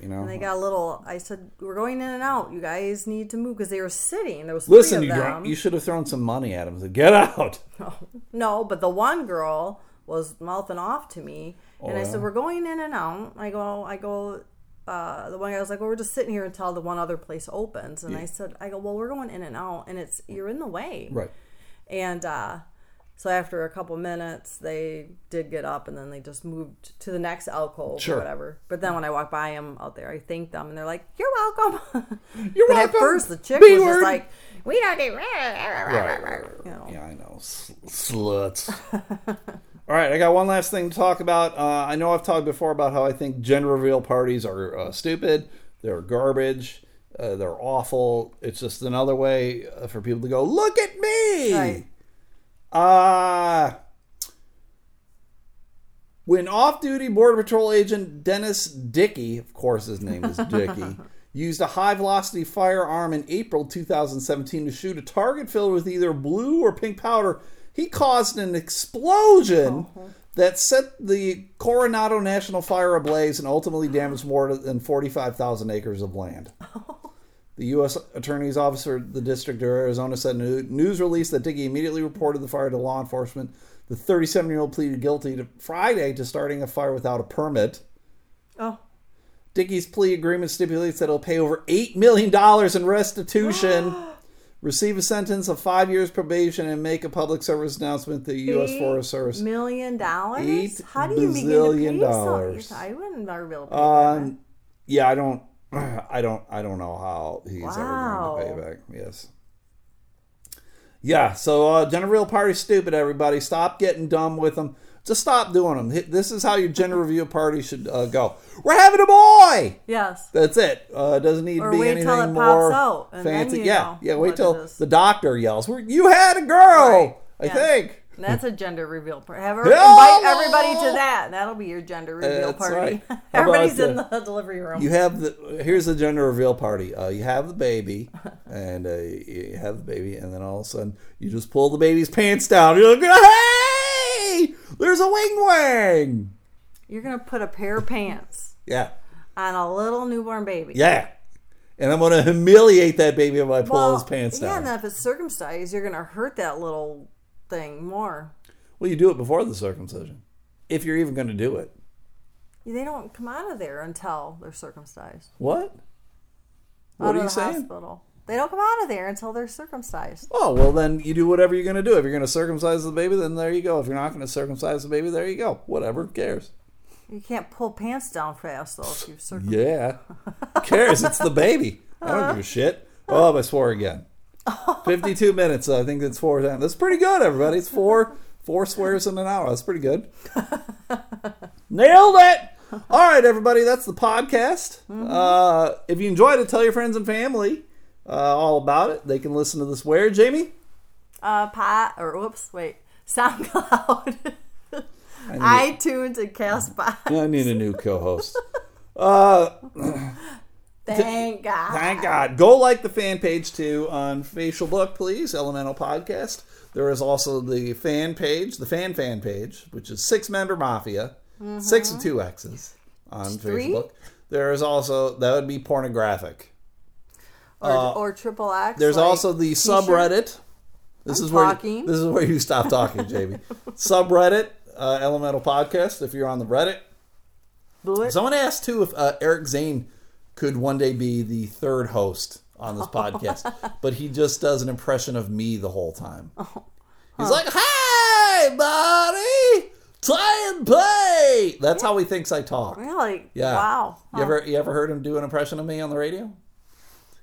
You know, And they got a little. I said, "We're going in and out. You guys need to move because they were sitting. There was listen, three you of drunk, them. you should have thrown some money at them. Said, Get out. [LAUGHS] No, but the one girl was mouthing off to me, and I Oh, yeah? said, "We're going in and out." I go, I go. Uh, the one guy was like, "Well, we're just sitting here until the one other place opens." And I said, "I go, well, we're going in and out, and it's you're in the way." Right. And uh, so after a couple minutes, they did get up, and then they just moved to the next alcove Sure. or whatever. But then when I walk by them out there, I thank them, and they're like, "You're welcome." [LAUGHS] You're but welcome. at first, the chick B was word. just like, "We don't do." Right. You know. Yeah, I know. Sl- Sluts. [LAUGHS] All right, I got one last thing to talk about. Uh, I know I've talked before about how I think gender reveal parties are uh, stupid. They're garbage. Uh, they're awful. It's just another way uh, for people to go, look at me. Right. Uh, when off duty Border Patrol agent Dennis Dickey, of course his name is Dickey, [LAUGHS] used a high velocity firearm in April 2017 to shoot a target filled with either blue or pink powder, he caused an explosion that set the Coronado National Forest ablaze and ultimately damaged more than 45,000 acres of land. [LAUGHS] The U.S. Attorney's Office for the District of Arizona said in a news release that Dickey immediately reported the fire to law enforcement. The 37 year old pleaded guilty to Friday to starting a fire without a permit. Oh, Dickey's plea agreement stipulates that he'll pay over $8 million in restitution, [GASPS] receive a sentence of five years probation, and make a public service announcement to the U.S. Forest Service. million dollars? Eight How do you begin to pay dollars. I wouldn't ever be able to pay that. Um, yeah, I don't, I don't, I don't know how he's ever going to pay back. Yes. Yeah. So, uh, gender reveal party stupid. Everybody, stop getting dumb with them. Just stop doing them. This is how your gender [LAUGHS] reveal party should uh, go. We're having a boy. Yes. That's it. Uh, it doesn't need Or to be wait anything till it pops more out, and then fancy. you yeah, know yeah. Wait it till the doctor yells. You had a girl. I Yes. think. That's a gender reveal party. Have her, [LAUGHS] invite everybody to that. That'll be your gender reveal That's party. right. [LAUGHS] Everybody's the- in the delivery room. You have the here's the gender reveal party. Uh, you have the baby, and uh, you have the baby, and then all of a sudden you just pull the baby's pants down. You're like, hey, there's a wing wang. You're gonna put a pair of pants Yeah, on a little newborn baby. yeah. And I'm gonna humiliate that baby if I pull Well, his pants down. yeah, and if it's circumcised, you're gonna hurt that little thing more. well, you do it before the circumcision, if you're even gonna do it. They don't come out of there until they're circumcised. What? What out are you saying? hospital. They don't come out of there until they're circumcised. Oh well, then you do whatever you're gonna do. If you're gonna circumcise the baby, then there you go. If you're not gonna circumcise the baby, there you go. Whatever, cares? You can't pull pants down fast though if you've circumcised. Yeah. Cares? It's the baby. I don't give a [LAUGHS] shit. Oh, I swore again. [LAUGHS] 52 minutes. I think that's four times. That's pretty good, everybody. It's four four swears in an hour. That's pretty good. [LAUGHS] Nailed it. All right, everybody. That's the podcast. Uh, if you enjoyed it, tell your friends and family uh, all about it. They can listen to this where, Jamie? Uh, pot or whoops, wait, SoundCloud, [LAUGHS] iTunes, and Castbox. I need a new co-host. Uh, [CLEARS THROAT] Thank God. Thank God. Go like the fan page too on Facial Book, please. Elemental Podcast. There is also the fan page, the fan fan page, which is Six Member Mafia, six with two X's on Three? Facebook. There is also that would be pornographic. Or, or triple X. Uh, There's like also the t-shirt. subreddit. This I'm is where talking. this is where you stop talking, Jamie. [LAUGHS] subreddit uh, Elemental Podcast. If you're on the Reddit, Someone asked too if uh, Eric Zane could one day be the third host on this [LAUGHS] podcast, but he just does an impression of me the whole time. Oh. He's like, "Hey, buddy, play and play." That's how he thinks I talk. Really? Yeah. Wow. You ever you ever heard him do an impression of me on the radio?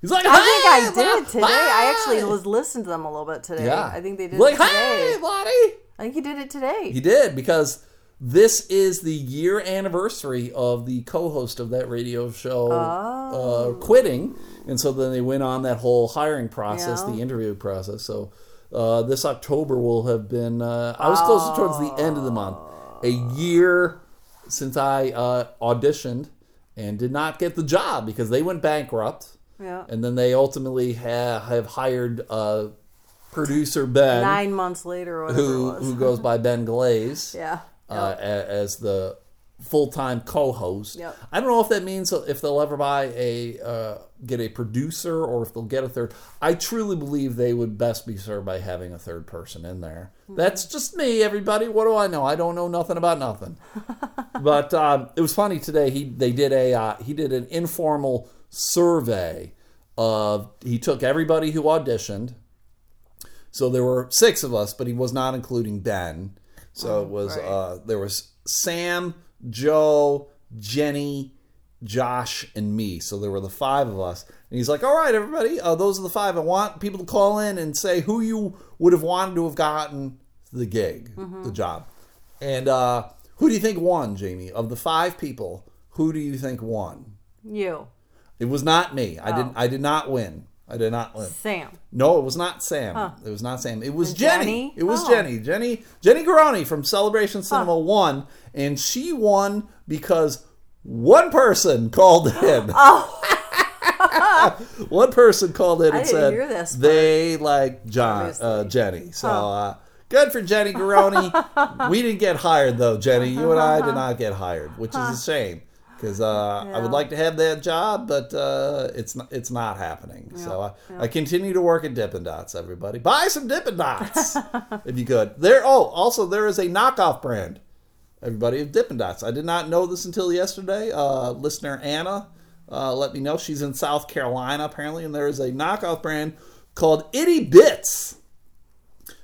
He's like, I think I did today. I actually was listening to them a little bit today. Yeah, I think they did like. "Hey, buddy." I think he did it today. He did because this is the year anniversary of the co-host of that radio show uh, quitting, and so then they went on that whole hiring process, Yeah. the interview process. So uh, this October will have been. Uh, I was closer towards the end of the month, a year since I uh, auditioned and did not get the job because they went bankrupt. Yeah. And then they ultimately ha- have hired uh, producer Ben, Nine months later, or whatever who it was. who goes by Ben Glaze, [LAUGHS] yeah. Uh, a- as the full time co host. Yep. I don't know if that means if they'll ever buy a uh, get a producer or if they'll get a third. I truly believe they would best be served by having a third person in there. Hmm. That's just me, everybody. What do I know? I don't know nothing about nothing. [LAUGHS] but um, it was funny today. He they did a uh, he did an informal survey of he took everybody who auditioned. So there were six of us, but he was not including Ben. So it was right. uh, there was Sam, Joe, Jenny, Josh, and me. So there were the five of us. And he's like, "All right, everybody, uh, those are the five. I want people to call in and say who you would have wanted to have gotten the gig, the job, and uh, who do you think won, Jamie? Of the five people, who do you think won? You, It was not me. I didn't. I did not win. I did not win. Sam. No, it was not Sam. It was not Sam. It was Jenny. Jenny? It was Oh. Jenny. Jenny Jenny Garoni from Celebration Cinema won, and she won because one person called in. [LAUGHS] [LAUGHS] one person called in Oh. And said they like John uh, Jenny. So uh, good for Jenny Garoni. [LAUGHS] we didn't get hired though, Jenny. You and I did not get hired, which is a shame. Because uh, I would like to have that job, but uh, it's not, it's not happening. So I, I continue to work at Dippin' Dots. Everybody, buy some Dippin' Dots if you could. There. Oh, also there is a knockoff brand. Everybody of Dippin' Dots. I did not know this until yesterday. Uh, listener Anna uh, let me know she's in South Carolina apparently, and there is a knockoff brand called Itty Bits,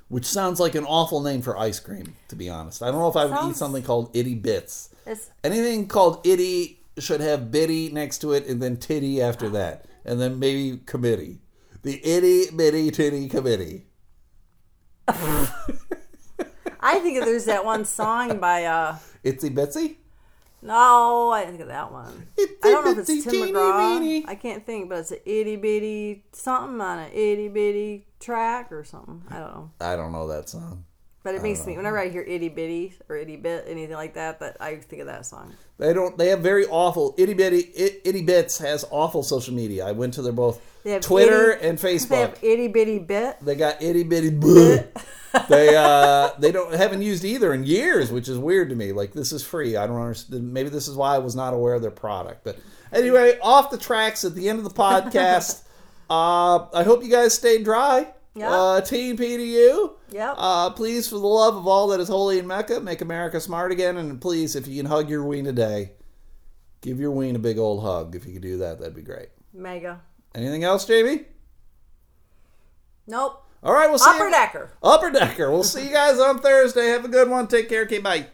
which sounds like an awful name for ice cream. To be honest, I don't know if I would eat something called Itty Bits. It's Anything called itty should have bitty next to it and then titty after that. And then maybe committee. The itty bitty titty committee. [LAUGHS] I think there's that one song by uh Itsy bitsy? no, I didn't think of that one. Itsy I don't know if it's Tim teeny McGraw. I can't think, but it's an itty bitty something on an itty bitty track or something. I don't know. I don't know that song. But it makes me whenever I hear itty bitty or itty bit anything like that, that I think of that song. They don't. They have very awful itty bitty. It, itty bits has awful social media. I went to their both They Twitter itty- and They Facebook. have itty bitty bit. They got itty bitty. bleh. [LAUGHS] they uh they don't haven't used either in years, which is weird to me. Like this is free. I don't understand. Maybe this is why I was not aware of their product. But anyway, off the tracks at the end of the podcast. [LAUGHS] uh, I hope you guys stayed dry. Yeah. Uh, TP to you. Yep. Uh, please, for the love of all that is holy in Mecca, make America smart again. And please, if you can hug your ween today, give your ween a big old hug. If you could do that, that'd be great. Mega. Anything else, Jamie? Nope. All right, we'll see Upper you. Decker. Upper Decker. We'll see you guys on Thursday. Have a good one. Take care. Okay, bye.